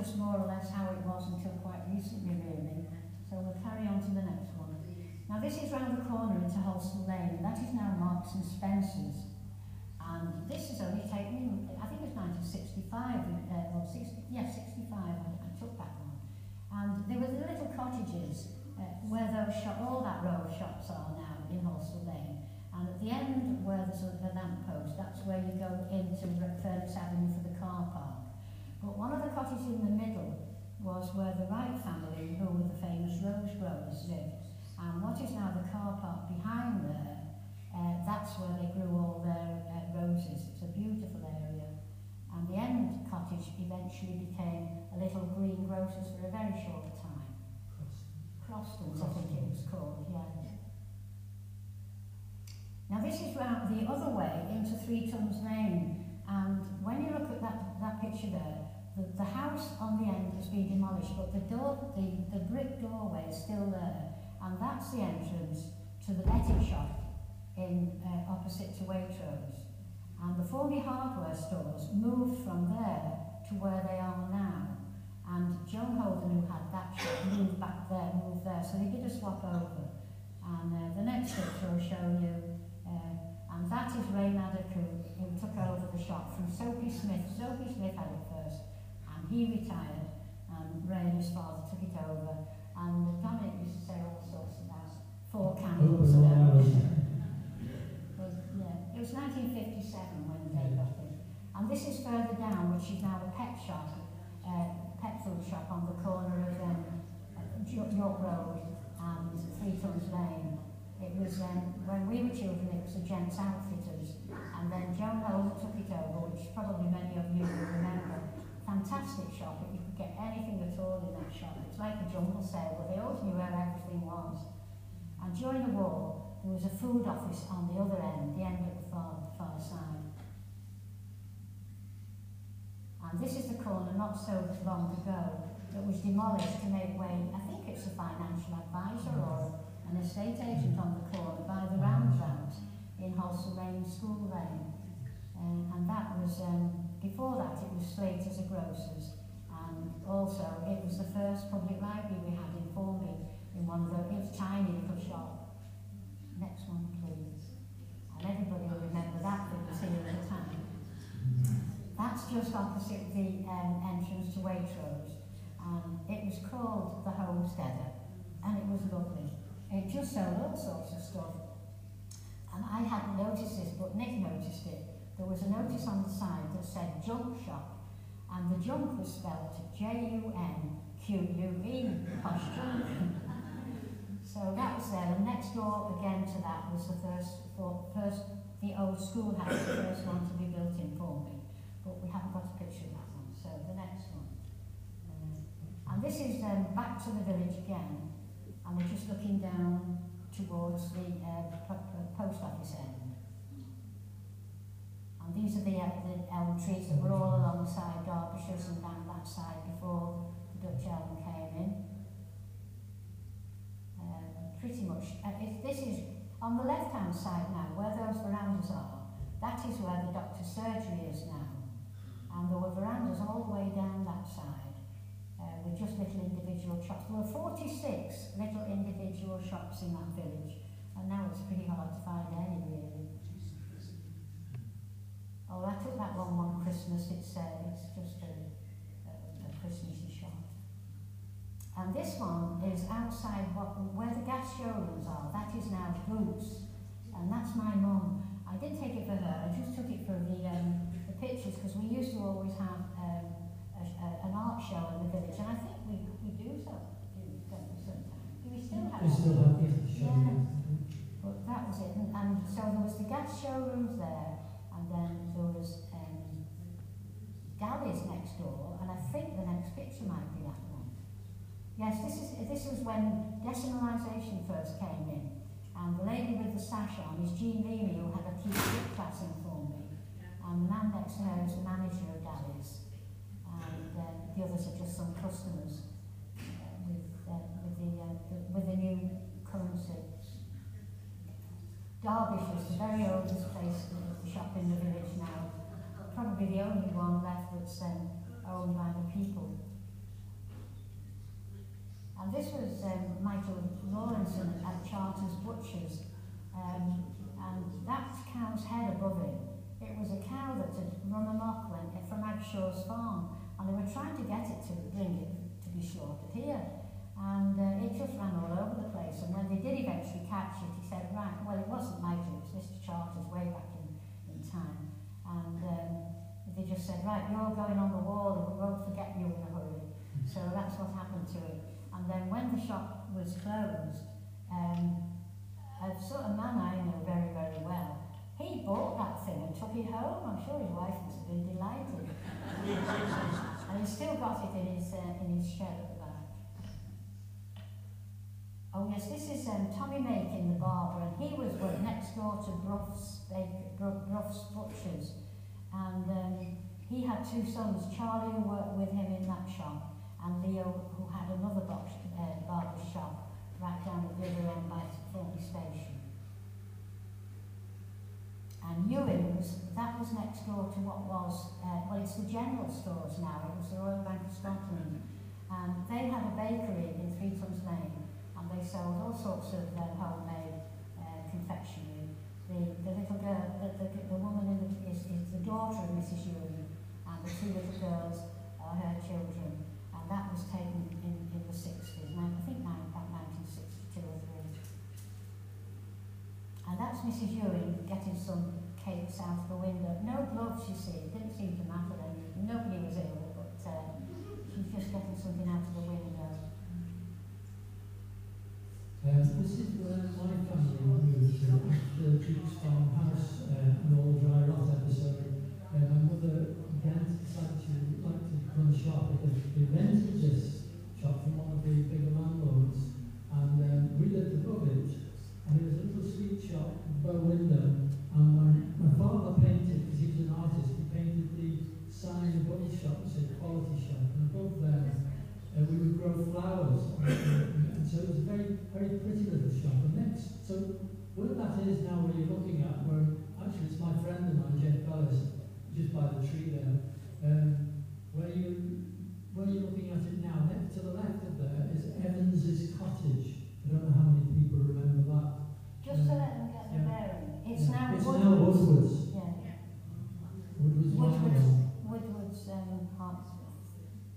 just more or less how it was until quite recently really. So we'll carry on to the next one. Now this is round the corner into Halsall Lane and that is now Marks and Spencer's. And this has only taken, I think it was 1965, uh, well 60, yeah 65, I, I took that one. And there were the little cottages uh, where those shop, all that row of shops are now in Halsall Lane. And at the end where there's a, lamp post, that's where you go into Furnace Avenue for the car park. But one of the cottages in the middle was where the Wright family, who were the famous rose growers, lived. And what is now the car park behind there, uh, that's where they grew all their uh, roses. It's a beautiful area. And the end cottage eventually became a little green grocer's for a very short time. Crostons, I think it was called, yeah. Now this is round the other way into Three Tuns Lane, and when you look at that, that picture there, the, the house on the end has been demolished, but the door, the, the brick doorway is still there, and that's the entrance to the betting shop in uh, opposite to Waitrose. And the Formby hardware stores moved from there to where they are now. And Joan Holden, who had that shop, moved back there, moved there. So they did a swap over. And uh, the next picture I'll show you uh, and that is Ray Maddock who, who took over the shop from Soapy Smith. Soapy Smith had it he retired, and Ray and his father took it over. And Dominic used to say all sorts about four candles. And all everything. hours. But, yeah, it was 1957 when they got it. And this is further down, which is now the pet shop, uh, pet food shop on the corner of um, York Road and Three Tuns Lane. It was um, when we were children, it was the Gents Outfitters, and then Joan Holden took it over, which probably many of you will remember. Fantastic shop, but you could get anything at all in that shop. It's like a jungle sale, but they always knew where everything was. And during the war, there was a food office on the other end, the end at the far, far side. And this is the corner not so long ago that was demolished to make way, I think it's a financial advisor or an estate agent on the corner by the roundabout in Halsall Lane, School Lane. Um, and that was, um, before that it was Slater's a Grocers. And also it was the first public library we had in Formby in one of the, it was tiny little shop. Next one please. And everybody will remember that that was here at the time. That's just opposite the um, entrance to Waitrose. And it was called the Homesteader. And it was lovely. It just sold all sorts of stuff. And I hadn't noticed this, but Nick noticed it. There was a notice on the side that said junk shop, and the junk was spelled J-U-N-Q-U-E, posh junk. so that was there, and next door again to that was the first, first the old schoolhouse, the first one to be built in Formby. But we haven't got a picture of that one, so the next one. Uh, and this is um, back to the village again and we're just looking down towards the uh, post office end. These are the, uh, the elm trees that were all alongside Derbyshire's and down that side before the Dutch elm came in. Um, pretty much, uh, if this is on the left hand side now, where those verandas are, that is where the doctor's surgery is now. And there were verandas all the way down that side uh, with just little individual shops. There were 46 little individual shops in that village, and now it's pretty hard to find any really. Oh, I took that one one Christmas. It's uh, it's just a, a, a Christmassy shop. And this one is outside what, where the gas showrooms are. That is now Boots, and that's my mum. I didn't take it for her. I just took it for the um, the pictures because we used to always have um, a, a, an art show in the village, and I think we, we do so, do, don't we, sometimes? Do we still have We still have. Yeah. But that was it, and, and so there was the gas showrooms there, then there was um, Galleys next door, and I think the next picture might be that one. Yes, this is this was when decimalisation first came in, and the lady with the sash on is Jean Leamy, who had a key class in me, and the man next to her is the manager of Galleys and uh, the others are just some customers uh, with, uh, with, the, uh, the, with the new currency. Derbyshire is the very oldest place, shop in the village now. Probably the only one left that's um, owned by the people. And this was um, Michael Lawrenson at Charters Butchers. Um, and that cow's head above it, it was a cow that had run amok when, from Agshaw's farm and they were trying to get it to bring it to be slaughtered here. And uh, it just ran all over the place. And when they did eventually catch it, he said, right, well, it wasn't my Major, it was Mr. Charters way back in, in time. And um, they just said, right, you're going on the wall, and we won't forget you in a hurry. So that's what happened to it. And then when the shop was closed, um, a sort of man I know very, very well, he bought that thing and took it home. I'm sure his wife must have been delighted. *laughs* and he's still got it in his, uh, in his shed at the back. Oh yes, this is um, Tommy Makin, the barber, and he was next door to Bruff's, Bruff's Butchers. And um, he had two sons, Charlie who worked with him in that shop, and Leo who had another box, uh, barber shop right down the river end by Thornley Station. And Ewing's, that was next door to what was, uh, well it's the general stores now, it was the Royal Bank of Scotland. And they had a bakery in Three Tuns Lane, they sold all sorts of um, homemade uh, confectionery. The, the little girl, the, the, the woman the, is, is the daughter of Mrs. Ewing, and the two little girls are her children. And that was taken in, in the 60s, I think about 1962 or 3. And that's Mrs. Ewing getting some cakes out of the window. No gloves, you see, it didn't seem to matter. Nobody was ill, but uh, she's just getting something out of the window. Um, this is where my family moved to the Duke's farmhouse, uh, an old dry rot episode. Uh, my mother decided to like to run a shop. They, they rented this shop from one of the bigger landlords, and um, we lived above it. And it was a little sweet shop, bow window. And my, father painted, because he was an artist, he painted the sign above the shop that said quality shop, and above there uh, we would grow flowers. So it was a very, very pretty little shop. And next, so where that is now, where you're looking at, where actually it's my friend and I, Jeff Bellis, just by the tree there, um, where you where you're looking at it now. Next to the left of there is Evans's cottage. I don't know how many people remember that. Just to let them get the Yeah. bearing. It's Yeah. now it's Woodward's. now Woodward's. Yeah. Woodward's wine Woodward's. Woodward's um,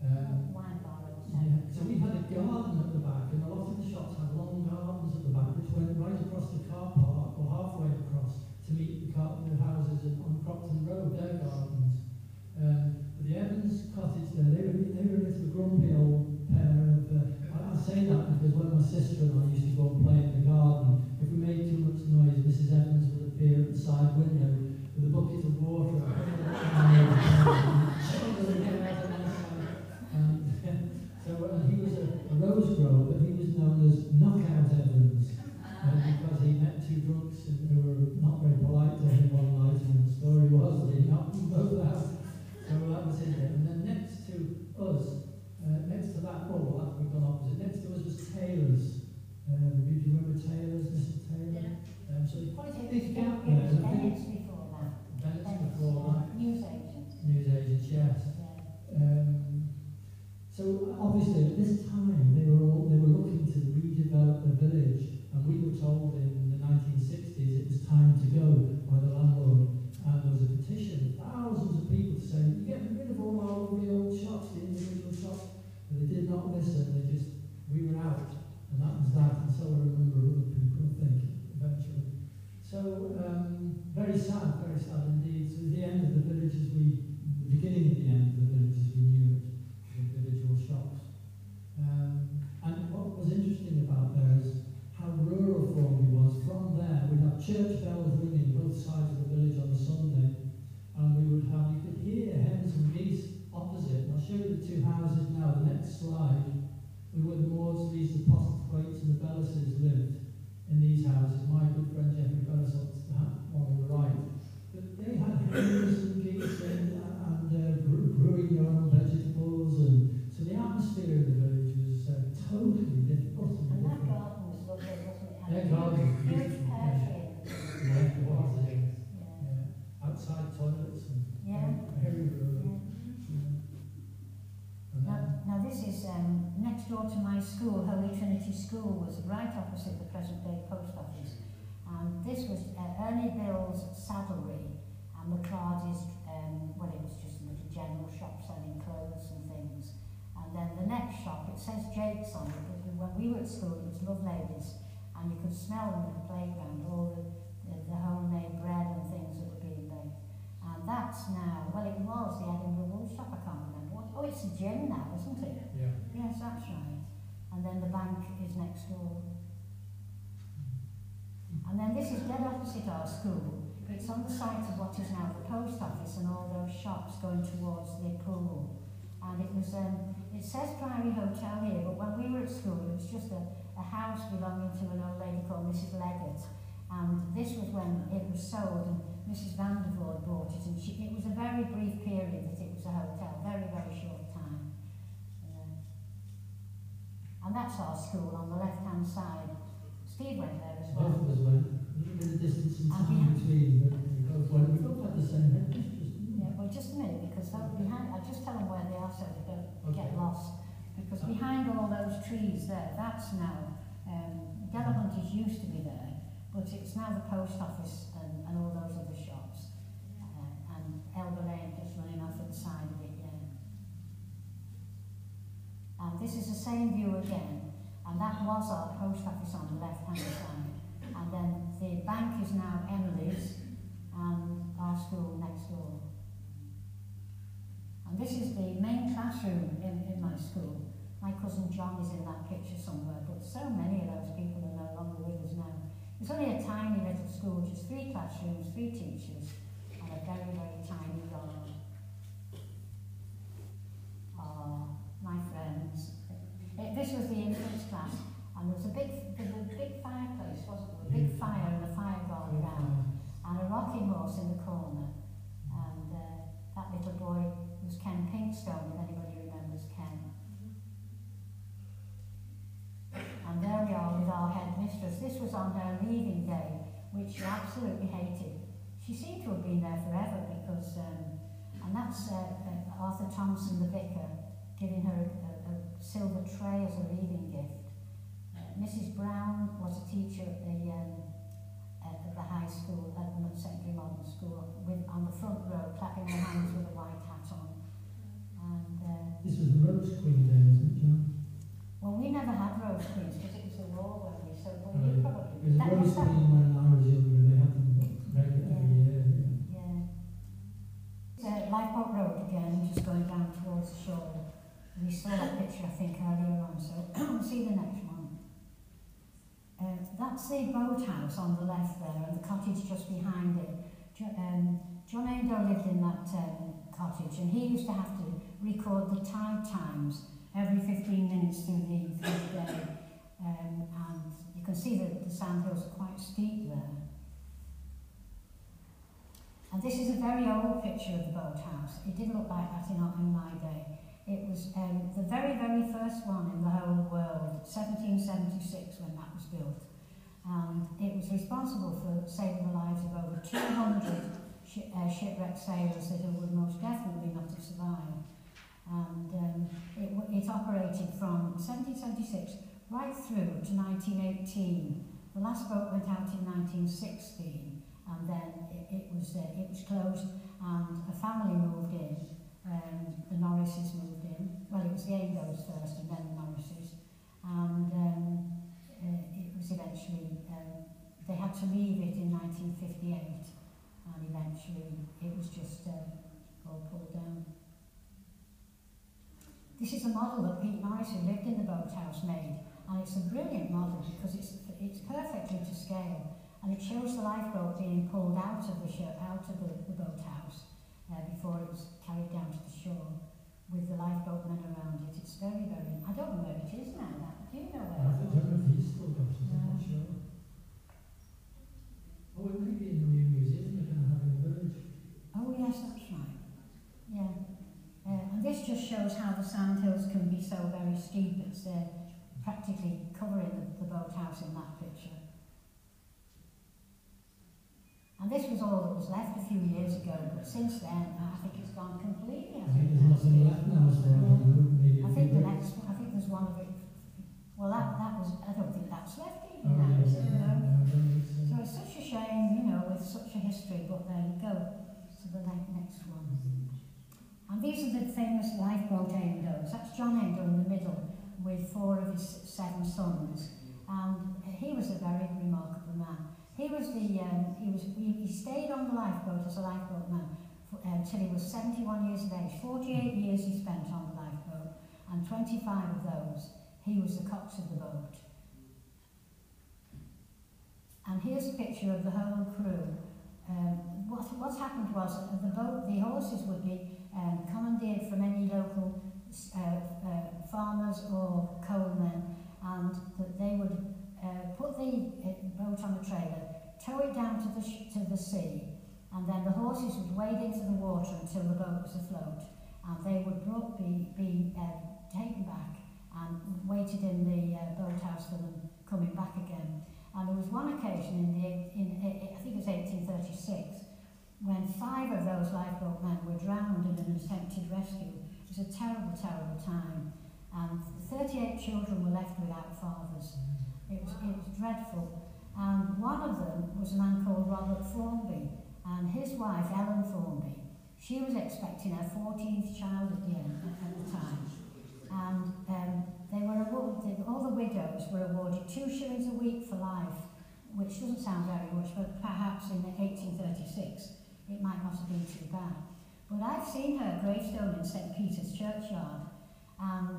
Um, wine bar. Yeah, so we had a garden at the back, and a lot of the shops had long gardens at the back, which went right across the car park, or halfway across, to meet the, car, the houses on Cropton Road, their gardens. Um, but the Evans cottage there, they were, they were a little grumpy old pair of, uh, I, I say that because when my sister and I used to go and play in the garden, if we made too much noise, Mrs. Evans would appear at the side window with a bucket of water. And so uh, he was a, a rose grower, but he was known as Knockout Evans uh, because he met two drunks and who were not very polite to him one night, and the story was that he knocked them both out. So that was his name. And then next to us, uh, next to that, oh, well, that we've gone opposite. Next to us was Taylor's. Um, do you remember Taylor's, Mr. Taylor? Um, so there's quite a big gap It there. was and a big- Bennett's before that. Bennett's before that. News agent. News agents, yes. Yeah. Um, so obviously at this time they were all, they were looking to redevelop the village, and we were told in the 1960s it was time to go by the landlord. And there was a petition, thousands of people saying say, "You're getting rid of all our lovely old shops, the individual shops." But they did not listen. They just we were out, and that was that. And so we were So um, very sad, very sad indeed. So the end of the village as we, the beginning of the end of the village as we knew it, the individual shops. Um, and what was interesting about there is how rural Formby was. From there, we'd have church bells ringing both sides of the village on a Sunday, and we would have, you could hear hens and geese opposite. And I'll show you the two houses now. The next slide, we were the Maudsleys, the Postlethwaites, and the Bellises lived in these houses. My good friend Jeffrey Bellis up to that one on the right. But they had hens and geese and, and uh, grew, growing their own vegetables, and so the atmosphere in the village was uh, totally different. utterly And that different. garden was lovely, wasn't it? Had Their a garden was huge- Huge beautiful, pear yeah. tree. Yeah, it was, yeah. Yeah. Yeah. Outside toilets and Yeah. very rural. Yeah. And Now, then, now this is um, next door to my school, Holy Trinity School, was right opposite the present day post office. And this was uh, Ernie Bill's saddlery, and the Clardy's, um, well, it was just a little general shop selling clothes and things. And then the next shop, it says Jake's on it, but the when we were at school, it was love ladies, and you could smell them in the playground, all the, the, the homemade bread and things that were being baked. And that's now, well, it was the Edinburgh Wool Shop, I can't remember. What, oh, it's a gym now, isn't it? Yeah. Yes, that's right. And then the bank is next door. And then this our school. It's on the site of what is now the post office and all those shops going towards the pool. And it was, um, it says Priory Hotel here, but when we were at school, it was just a, a house belonging to an old lady called Mrs. Leggett. And this was when it was sold, and Mrs. Vandervoort bought it, and she, it was a very brief period that it was a hotel, very, very short time. Yeah. And that's our school on the left-hand side. Steve went there as well. Both of us went, a little bit of distance And time we- between, but we both went, we both had the same headmistress. Yeah, well, just a minute, because that behind, I'll just tell them where they are so they don't get lost. Because behind all those trees there, that's now, um, Delahunters used to be there, but it's now the post office and, and all those other shops. Uh, and Elbow Lane just running off at the side of it, yeah. And this is the same view again, and that was our post office on the left-hand side. And then the bank is now Emily's, and our school next door. And this is the main classroom in, in my school. My cousin John is in that picture somewhere, but so many of those people are no longer with us now. It's only a tiny little school, just three classrooms, three teachers, and a very, very tiny yard. Ah, my friends. It, this was the infants class, and there was a big, there was a big fireplace, wasn't there? A big fire and a fire going round, and a rocking horse in the corner. And uh, that little boy was Ken Pinkstone, if anybody remembers Ken. And there we are with our headmistress. This was on her leaving day, which she absolutely hated. She seemed to have been there forever because, um, and that's uh, uh, Arthur Thompson, the vicar, giving her silver tray as a leaving gift. Uh, Mrs. Brown was a teacher at the um, at the high school, at the secondary modern school, with on the front row, clapping her hands with a white hat on. And uh, This was the Rose Queen there, wasn't it, John? well, we never had rose queens because it was a war when we so well, Right. you It probably was that Rose was that. Queen when I was younger, they had them regular every year. Yeah. Yeah. Uh, Lifeboat Road again, just going down towards the shore. We I think, earlier on, so we'll see the next one. Uh, that's the boathouse on the left there, and the cottage just behind it. Jo- um, John Ado lived in that um, cottage, and he used to have to record the tide times every 15 minutes through the, through the day. Um, and you can see that the sandhills are quite steep there. And this is a very old picture of the boathouse. It did look like that in, in my day. It was um, the very, very first one in the whole world, 1776 when that was built. And it was responsible for saving the lives of over 200 shi uh, shipwrecked sailors that would most definitely not have survived. And um, it, it operated from 1776 right through to 1918. The last boat went out in 1916 and then it, it was uh, it was closed and a family moved in. Um, the Norrises moved in. Well, it was the Angos first and then the Norrises, and um, uh, it was eventually um, they had to leave it in 1958, and eventually it was just uh, all pulled down. This is a model that Pete Norris, who lived in the boathouse, made, and it's a brilliant model because it's it's perfectly to scale. And it shows the lifeboat being pulled out of the ship, out of the, the boathouse uh, before it was carried down to the shore with the lifeboatmen around it. It's very, very. I don't know where it is now. That do you know where? I don't know if he's still got it, I'm not sure. Oh, it might be in the new museum they're going to have in Village. Oh yes, that's right. Yeah. Uh, and this just shows how the sandhills can be so very steep. It's uh, practically covering the, the boathouse in that picture. And this was all that was left a few years ago, but since then I think it's gone completely. I think there's nothing left now, so a I think the next, I think there's one of it. Well, that that was. I don't think that's left Oh, even now, yeah, is it? yeah, No. no, I don't think so. It's such a shame, you know, with such a history. But there you go. To the ne- next one. And these are the famous lifeboat Aindows. That's John Aindow in the middle, with four of his seven sons, and he was a very remarkable man. He was the um, he was he, he stayed on the lifeboat as a lifeboat man until he was 71 years of age. 48 years he spent on the lifeboat, and 25 of those he was the cox of the boat. And here's a picture of the whole crew. Um, what, what happened was the boat, the horses would be um, commandeered from any local uh, uh, farmers or coalmen, and that they would uh, put the uh, boat on the trailer, tow it down to the, to the sea, and then the horses would wade into the water until the boat was afloat, and they would brought, be, be uh, taken back and waited in the uh, boathouse for them coming back again. And there was one occasion in the in, I think it was 1836 when five of those lifeboat men were drowned in an attempted rescue. It was a terrible, terrible time. And 38 children were left without fathers. It was, it was dreadful. And one of them was a man called Robert Formby. And his wife, Ellen Formby, she was expecting her 14th child the at the time. And um, they were awarded, all the widows were awarded two shillings a week for life, which doesn't sound very much, but perhaps in 1836 it might not have been too bad. But I've seen her gravestone in St Peter's churchyard, and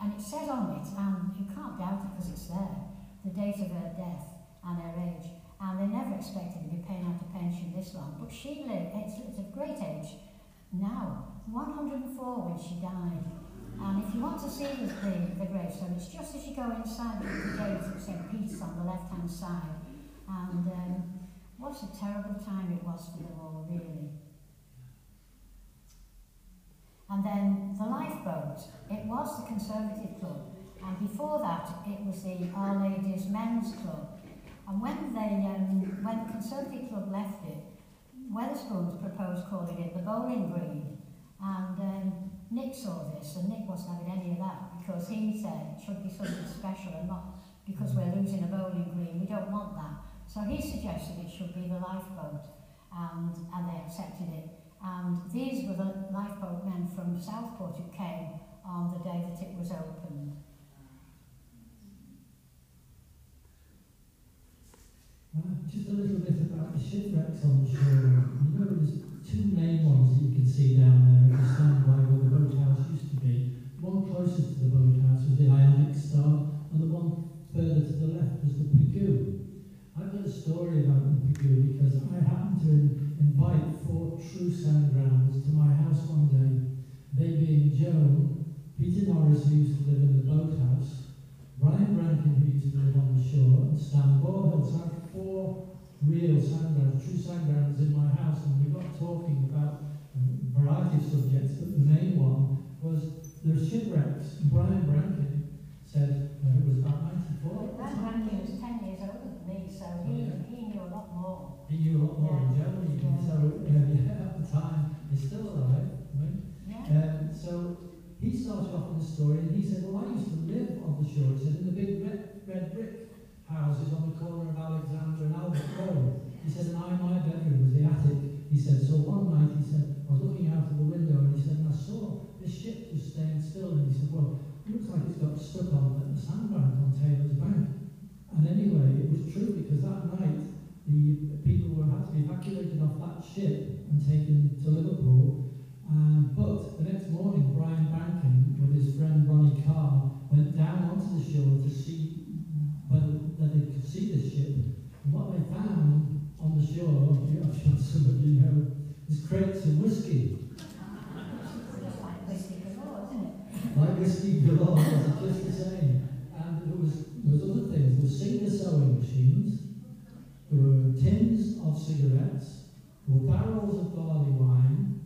and it says on it, and you can't doubt it because it's there, the date of her death and her age. And they never expected to be paying out a pension this long, but she lived, it's, it's a great age now, 104 when she died. And if you want to see the, the, the gravestone, it's just as you go inside the, the gate of St. Peter's on the left-hand side. And um, what a terrible time it was for them all, really. And then the lifeboat, it was the Conservative Club. And before that, it was the Our Ladies Men's Club. And when, they, um, when the Conservative Club left it, Wetherspoons proposed calling it the Bowling Green. And um, Nick saw this, and Nick wasn't having any of that because he said it should be something special and not because we're losing a bowling green. We don't want that. So he suggested it should be the lifeboat, and, and they accepted it. And these were the lifeboat men from Southport who came on the day that it was opened. Just a little bit about the shipwrecks on the shore. You know, there's two main ones that you can see down there if you stand by where the boathouse used to be. One closest to the boathouse was the Ionic Star, and the one further to the left was the Pegu. I've got a story about the Pegu because I happened to invite four true sandgrounds to my house one day. They being Joan, Peter Norris, who used to live in the boathouse, Brian Rankin, who used to live on the shore, and Stan Borhill. So I have four real sandgrounds, true sandgrounds in my house, and we got talking about a variety of subjects, but the main one was the shipwrecks. Brian Rankin said uh, it was about 94. Ran Rankin was 10 years older than me, so he, he knew a lot more. He knew a lot more than Yeah. Even. Yeah. So uh, *laughs* yeah, at the time, he's still alive, right? Yeah. Um, so he started off in the story and he said, Well, I used to live on the shore. He said, In the big red, red brick houses on the corner of Alexander and Albert Road. He said, And I, my bedroom was the attic. He said, So one night he said, I was looking out of the window and he said, And I saw this ship just staying still. And he said, Well, it looks like it's got stuck on the sandbank on Taylor's Bank. And anyway, it was true because that night the people were had to be evacuated off that ship and taken to Liverpool. Um, but the next morning, Brian Rankin, with his friend Ronnie Carr, went down onto the shore to see whether that they could see this ship. And what they found on the shore, I'm sure some of you know, is crates of whiskey. Like whiskey galore, isn't it? Like whiskey galore, just the same. And there was, there was other things. There were Singer sewing machines. There were tins of cigarettes. There were barrels of barley wine.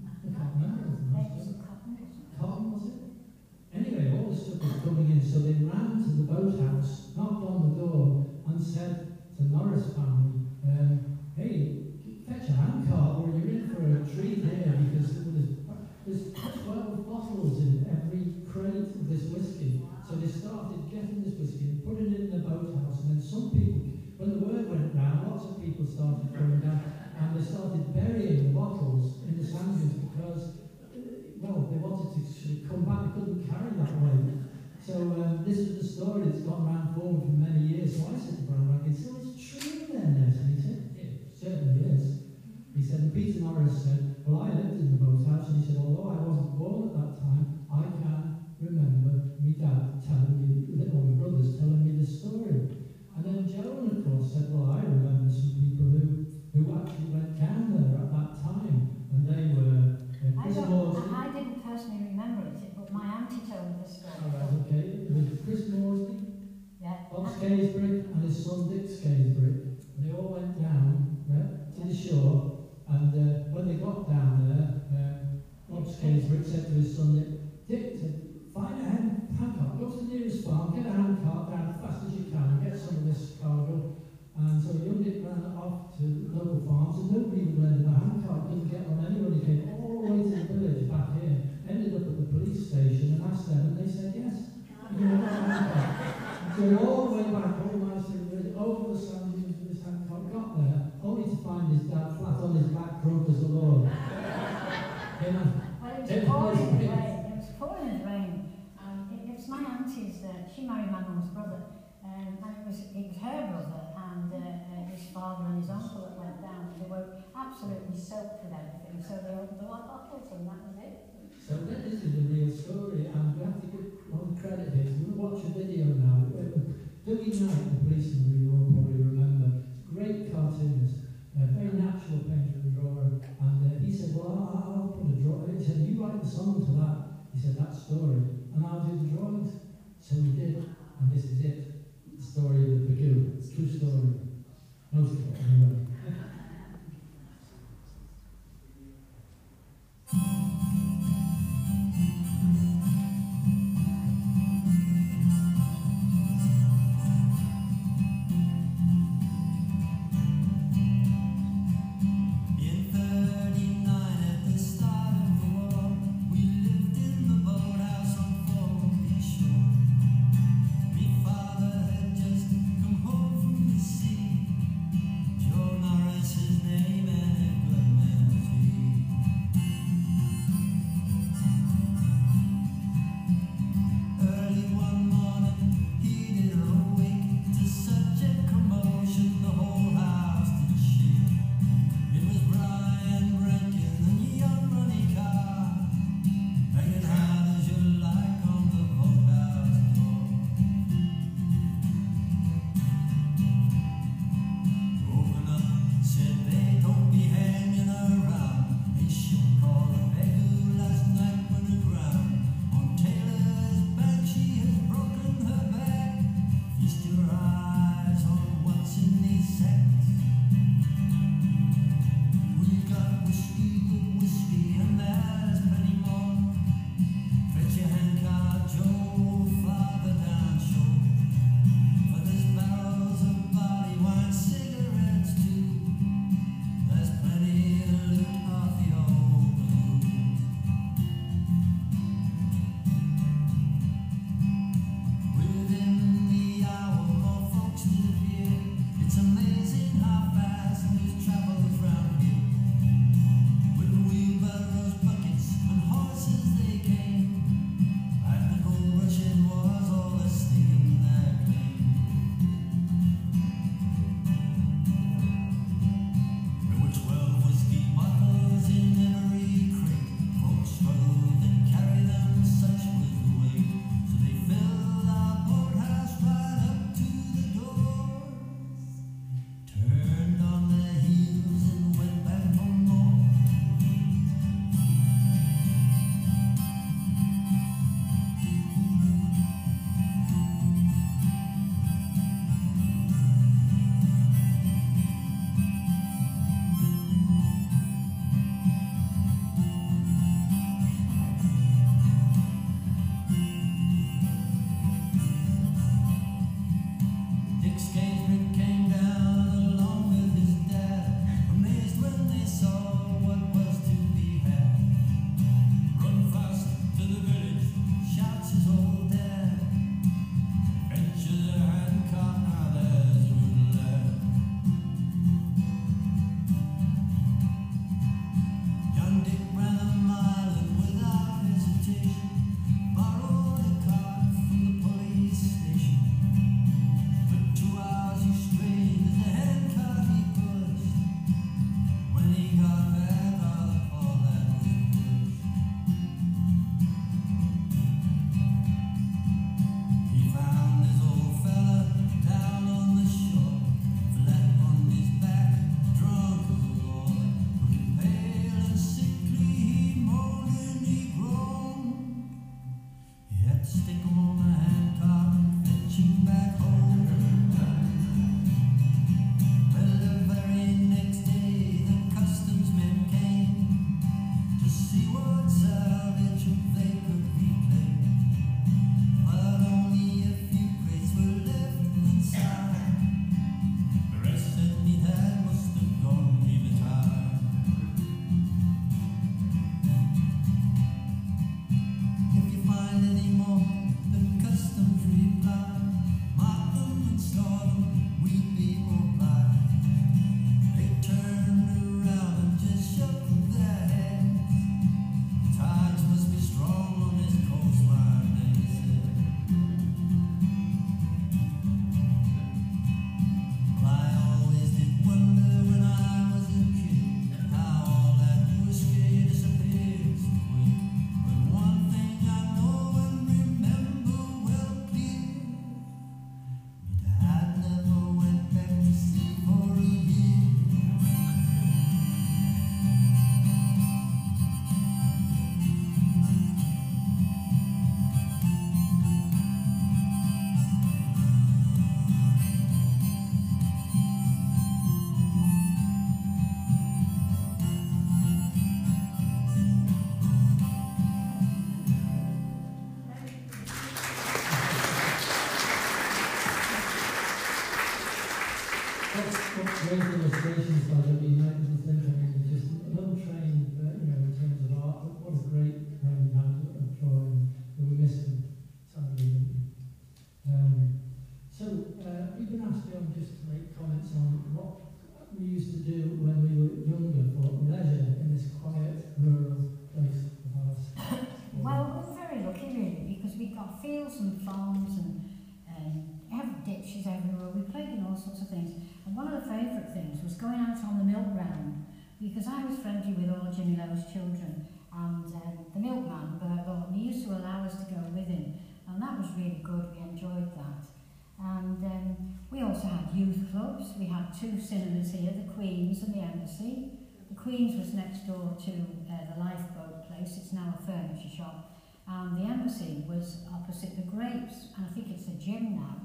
The Queen's was next door to uh, the lifeboat place. It's now a furniture shop. And the Embassy was opposite the Grapes. And I think it's a gym now.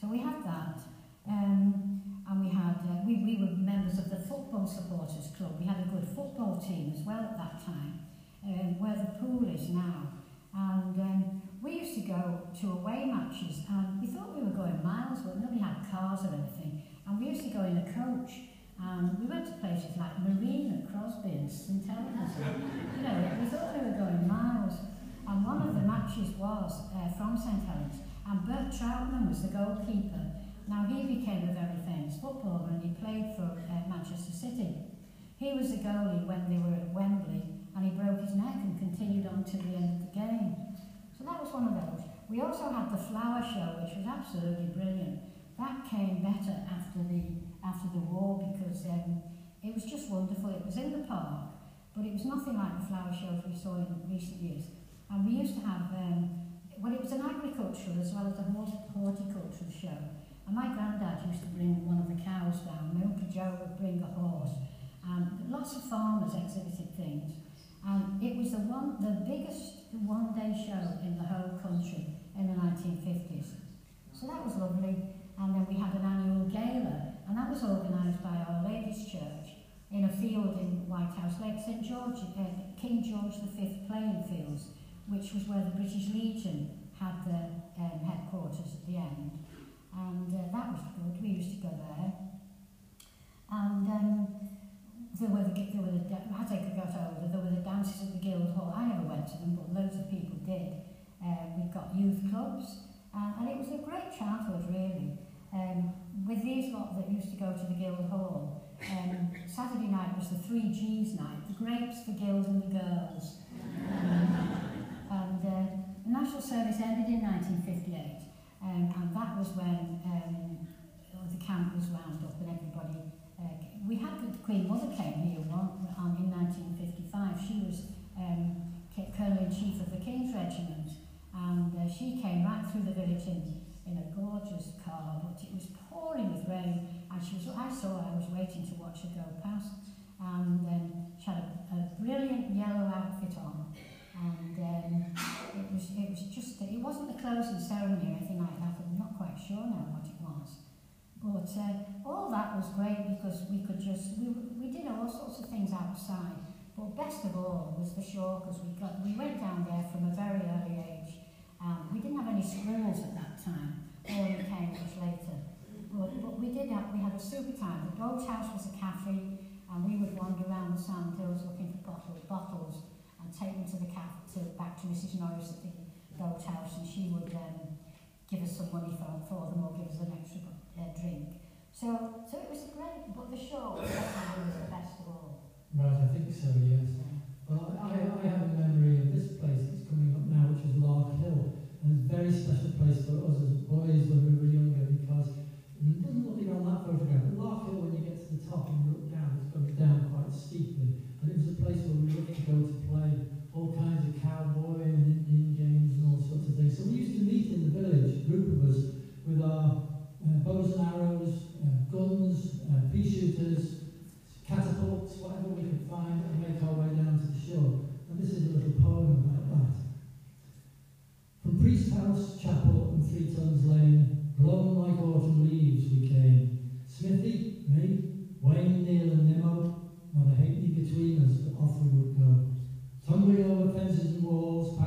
So we had that. Um, and we had, uh, we, we were members of the Football Supporters Club. We had a good football team as well at that time, um, where the pool is now. And um, we used to go to away matches and we thought we were going miles, but nobody had cars or anything. And we used to go in a coach and we went to places like Marina, Crosby and St Helens. you know, we thought we were going miles. And one of the matches was uh, from St Helens and Bert Trautmann was the goalkeeper. Now he became a very famous footballer and he played for uh, Manchester City. He was the goalie when they were at Wembley and he broke his neck and continued on to the end of the game. So that was one of those. We also had the flower show, which was absolutely brilliant. That came better after the after the war because um, it was just wonderful. It was in the park, but it was nothing like the flower shows we saw in recent years. And we used to have, um, well, it was an agricultural as well as a hort- horticultural show. And my granddad used to bring one of the cows down. My Uncle Joe would bring a horse. Lots of farmers exhibited things. And it was the one, the biggest one-day show in the whole country in the 1950s. So that was lovely. And then we had an annual gala, And that was organised by Our Lady's Church in a field in Whitehouse Lake, St George, uh, King George V playing fields, which was where the British Legion had their um, headquarters at the end. And uh, that was good, we used to go there. And um, there were the, there were the, as I got older, there were the dances at the Guildhall. I never went to them, but loads of people did. Uh, um, we've got youth clubs, uh, and it was a great childhood, really. Um, with these lot that used to go to the Guildhall, um, Saturday night was the three G's night, the grapes, the guild and the girls. Um, and uh, the National Service ended in 1958, um, and that was when um, the camp was wound up and everybody uh, we had the Queen Mother came here one, um, in 1955. She was um, Colonel-in-Chief of the King's Regiment and uh, she came right through the village in, in a gorgeous car but it was pouring with rain and she was, I saw her, I was waiting to watch her go past and um, she had a, a brilliant yellow outfit on and um, it was it was just it wasn't the closing ceremony or anything like that I'm not quite sure now what it was but uh, all that was great because we could just, we, we did all sorts of things outside. But best of all was the shore because we, got, we went down there from a very early age. Um, we didn't have any schools at that time, all came much later. But, but we did have, we had a super time. The boathouse was a cafe and we would wander around the sand hills looking for bottles, bottles and take them to the cafe, to, back to Mrs Norris at the boathouse and she would um, give us some money for, for them or give us an extra uh, drink. So, so it was great, but the show was the best of all. Right, I think so, yes. Well, I, I have a memory of this place that's coming up now, which is Lark Hill. And it's a very special place for us as boys when we were younger because it doesn't look it on that photograph, Lark Hill, when you get to the top and look down, it goes down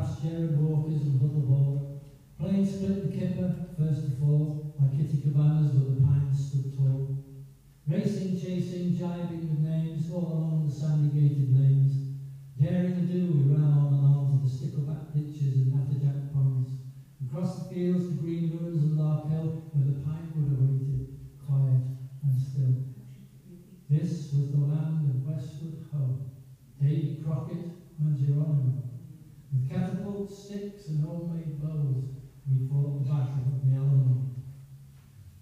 past Jared Walkers and Huddle Hall, playing split the kipper, first to fall, like kitty cabanas where the pines stood tall. Racing, chasing, jibing with names, all along the sandy gated lanes. Daring to do, we ran on and on to the stickleback ditches and natterjack ponds. Across the fields to green ruins and Lark Hill, where the pine wood awaited, quiet and still. This was the land of Westward Ho, Davy Crockett and Geronimo with catapult sticks and homemade bows, we fought the battle of the Alamo.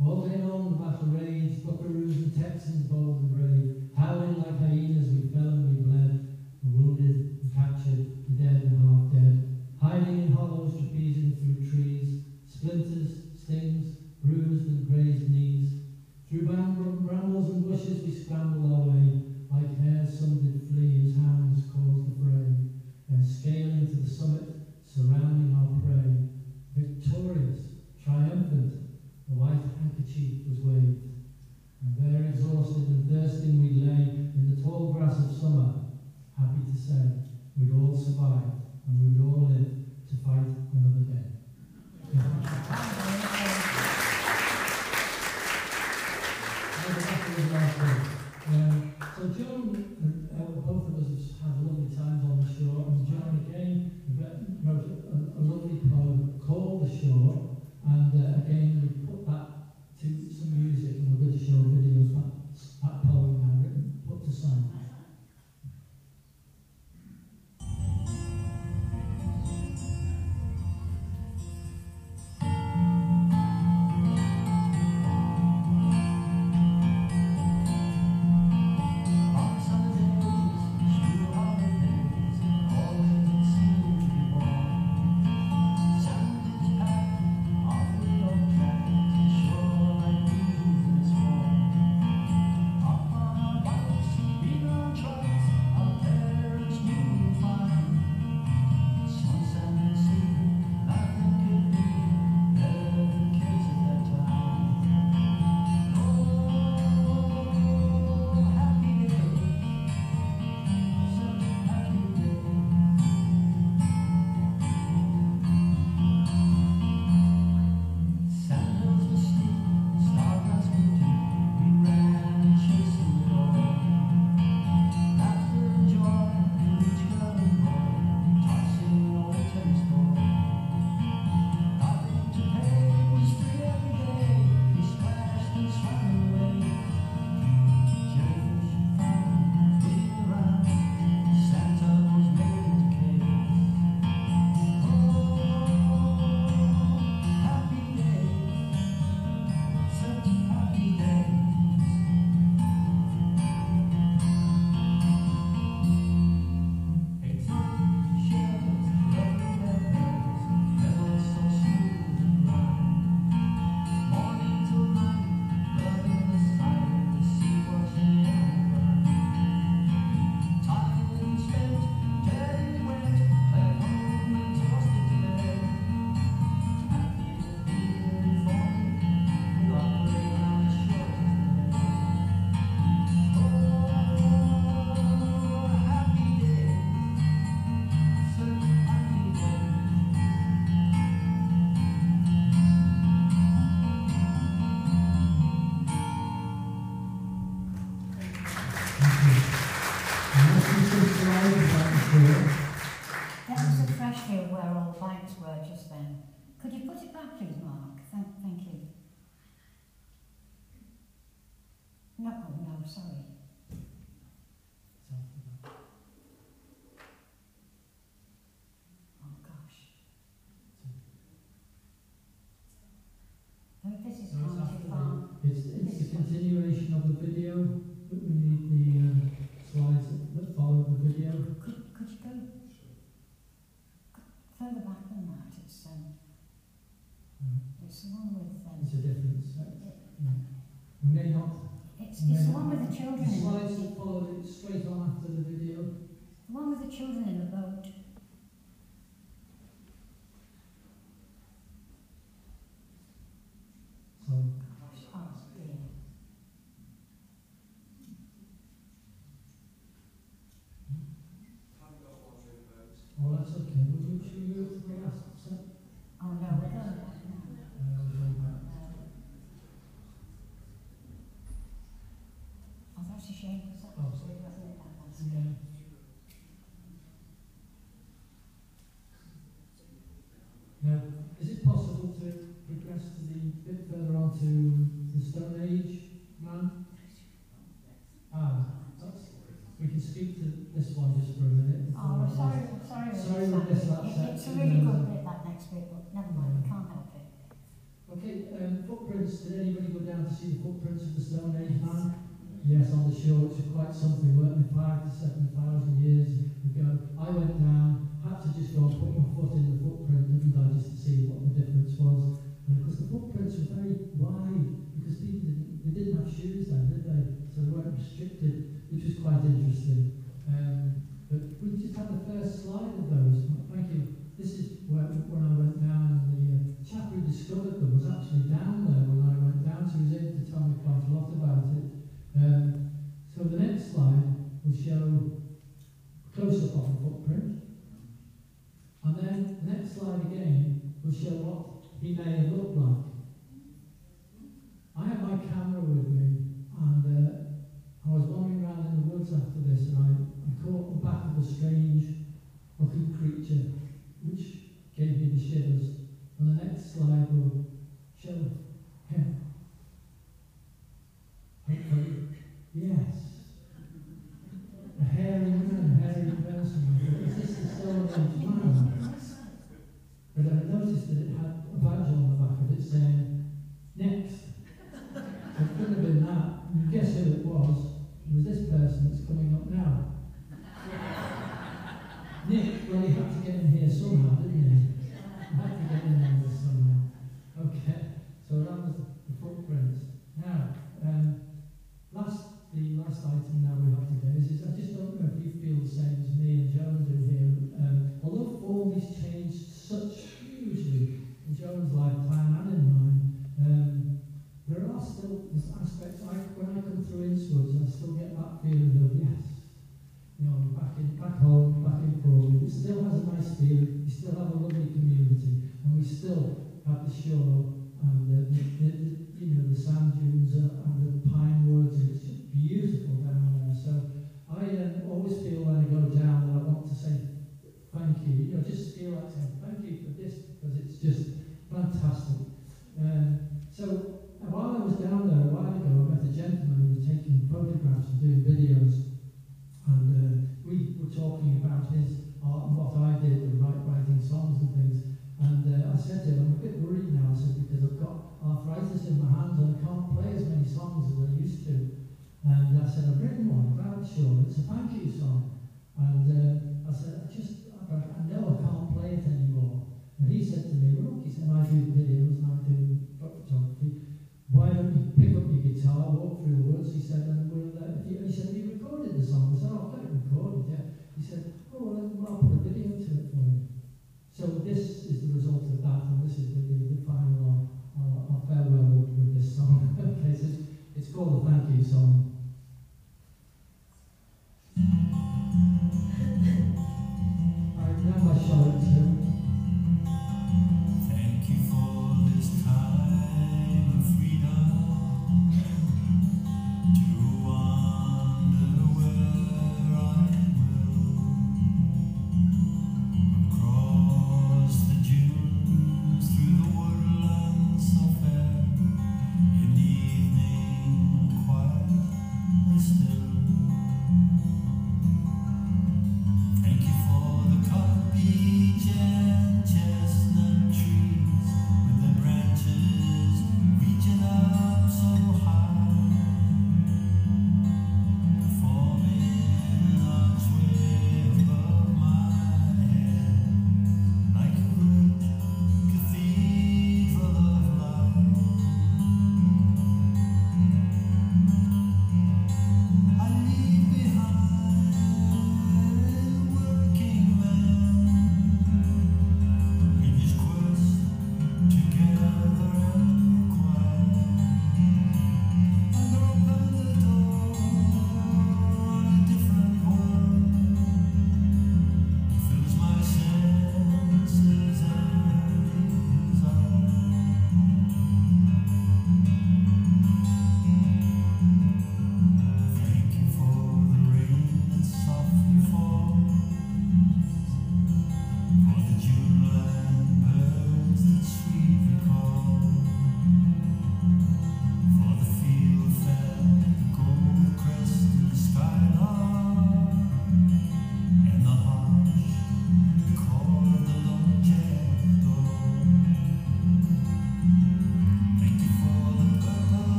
All day long the battle raged, buckaroos and Texans bold and brave, howling like hyenas we fell and we bled, the wounded, the captured, the dead and half dead, hiding in hollows, trapezing through trees, splinters, stings, bruised and grazed knees. Through brambles and bushes we scrambled our way, like hares sundered The handkerchief was waved. And there, exhausted and thirsting, we lay in the tall grass of summer, happy to say we'd all survived and we would all live to fight another day.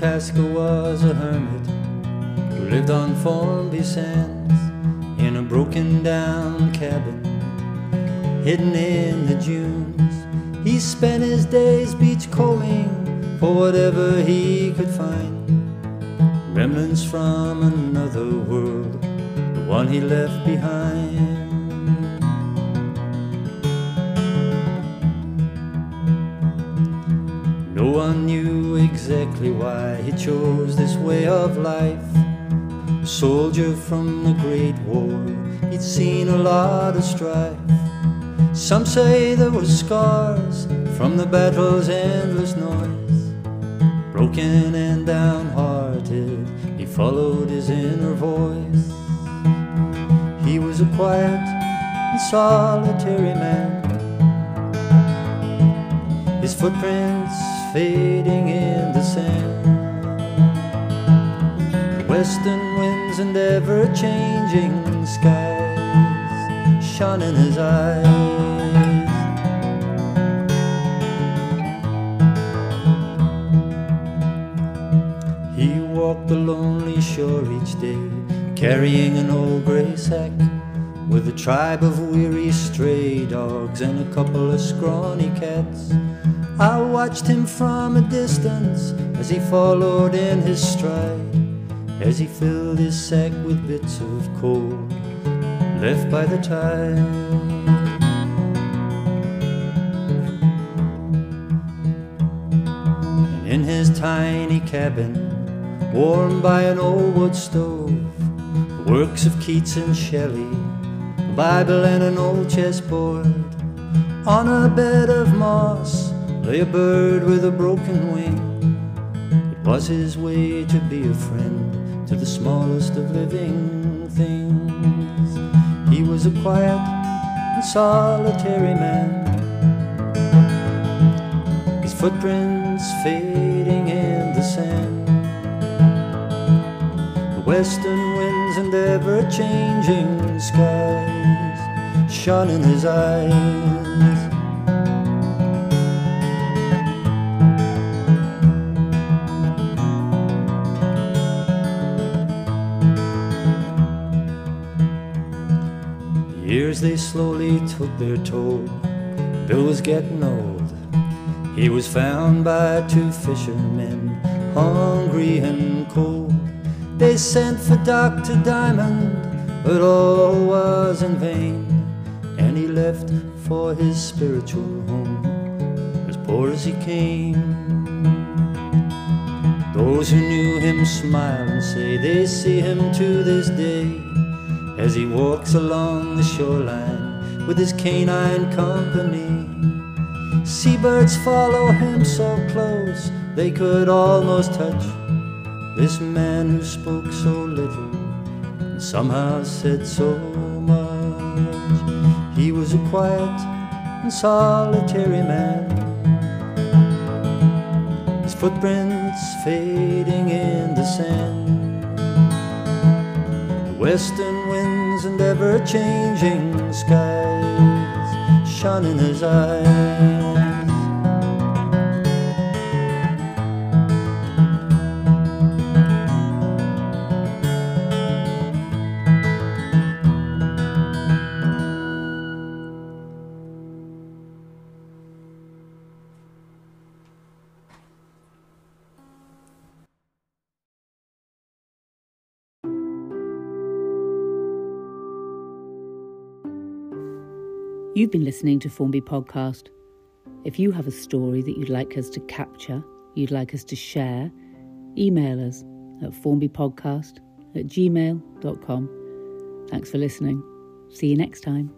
Tasker was a hermit who lived on Formby Sands in a broken down cabin hidden in the dunes. He spent his days beach combing for whatever he could find. Remnants from another world, the one he left behind. From the Great War, he'd seen a lot of strife. Some say there were scars from the battle's endless noise. Broken and downhearted, he followed his inner voice. He was a quiet and solitary man. His footprints fading in the sand. Western winds and ever changing skies shone in his eyes. He walked the lonely shore each day, carrying an old grey sack with a tribe of weary stray dogs and a couple of scrawny cats. I watched him from a distance as he followed in his stride, as he filled his sack with bits of coal left by the tide. And in his tiny cabin, warmed by an old wood stove, the works of Keats and Shelley, a Bible and an old chessboard. On a bed of moss lay a bird with a broken wing. It was his way to be a friend smallest of living things. He was a quiet and solitary man. His footprints fading in the sand. The western winds and ever changing skies shone in his eyes. Years they slowly took their toll. Bill was getting old. He was found by two fishermen, hungry and cold. They sent for Dr. Diamond, but all was in vain. And he left for his spiritual home, as poor as he came. Those who knew him smile and say they see him to this day as he walks along the shoreline with his canine company. Seabirds follow him so close they could almost touch this man who spoke so little and somehow said so much. He was a quiet and solitary man. His footprints fading in the sand. Western winds and ever changing skies shone in his eyes. You've been listening to Formby Podcast. If you have a story that you'd like us to capture, you'd like us to share, email us at formbypodcast at gmail.com. Thanks for listening. See you next time.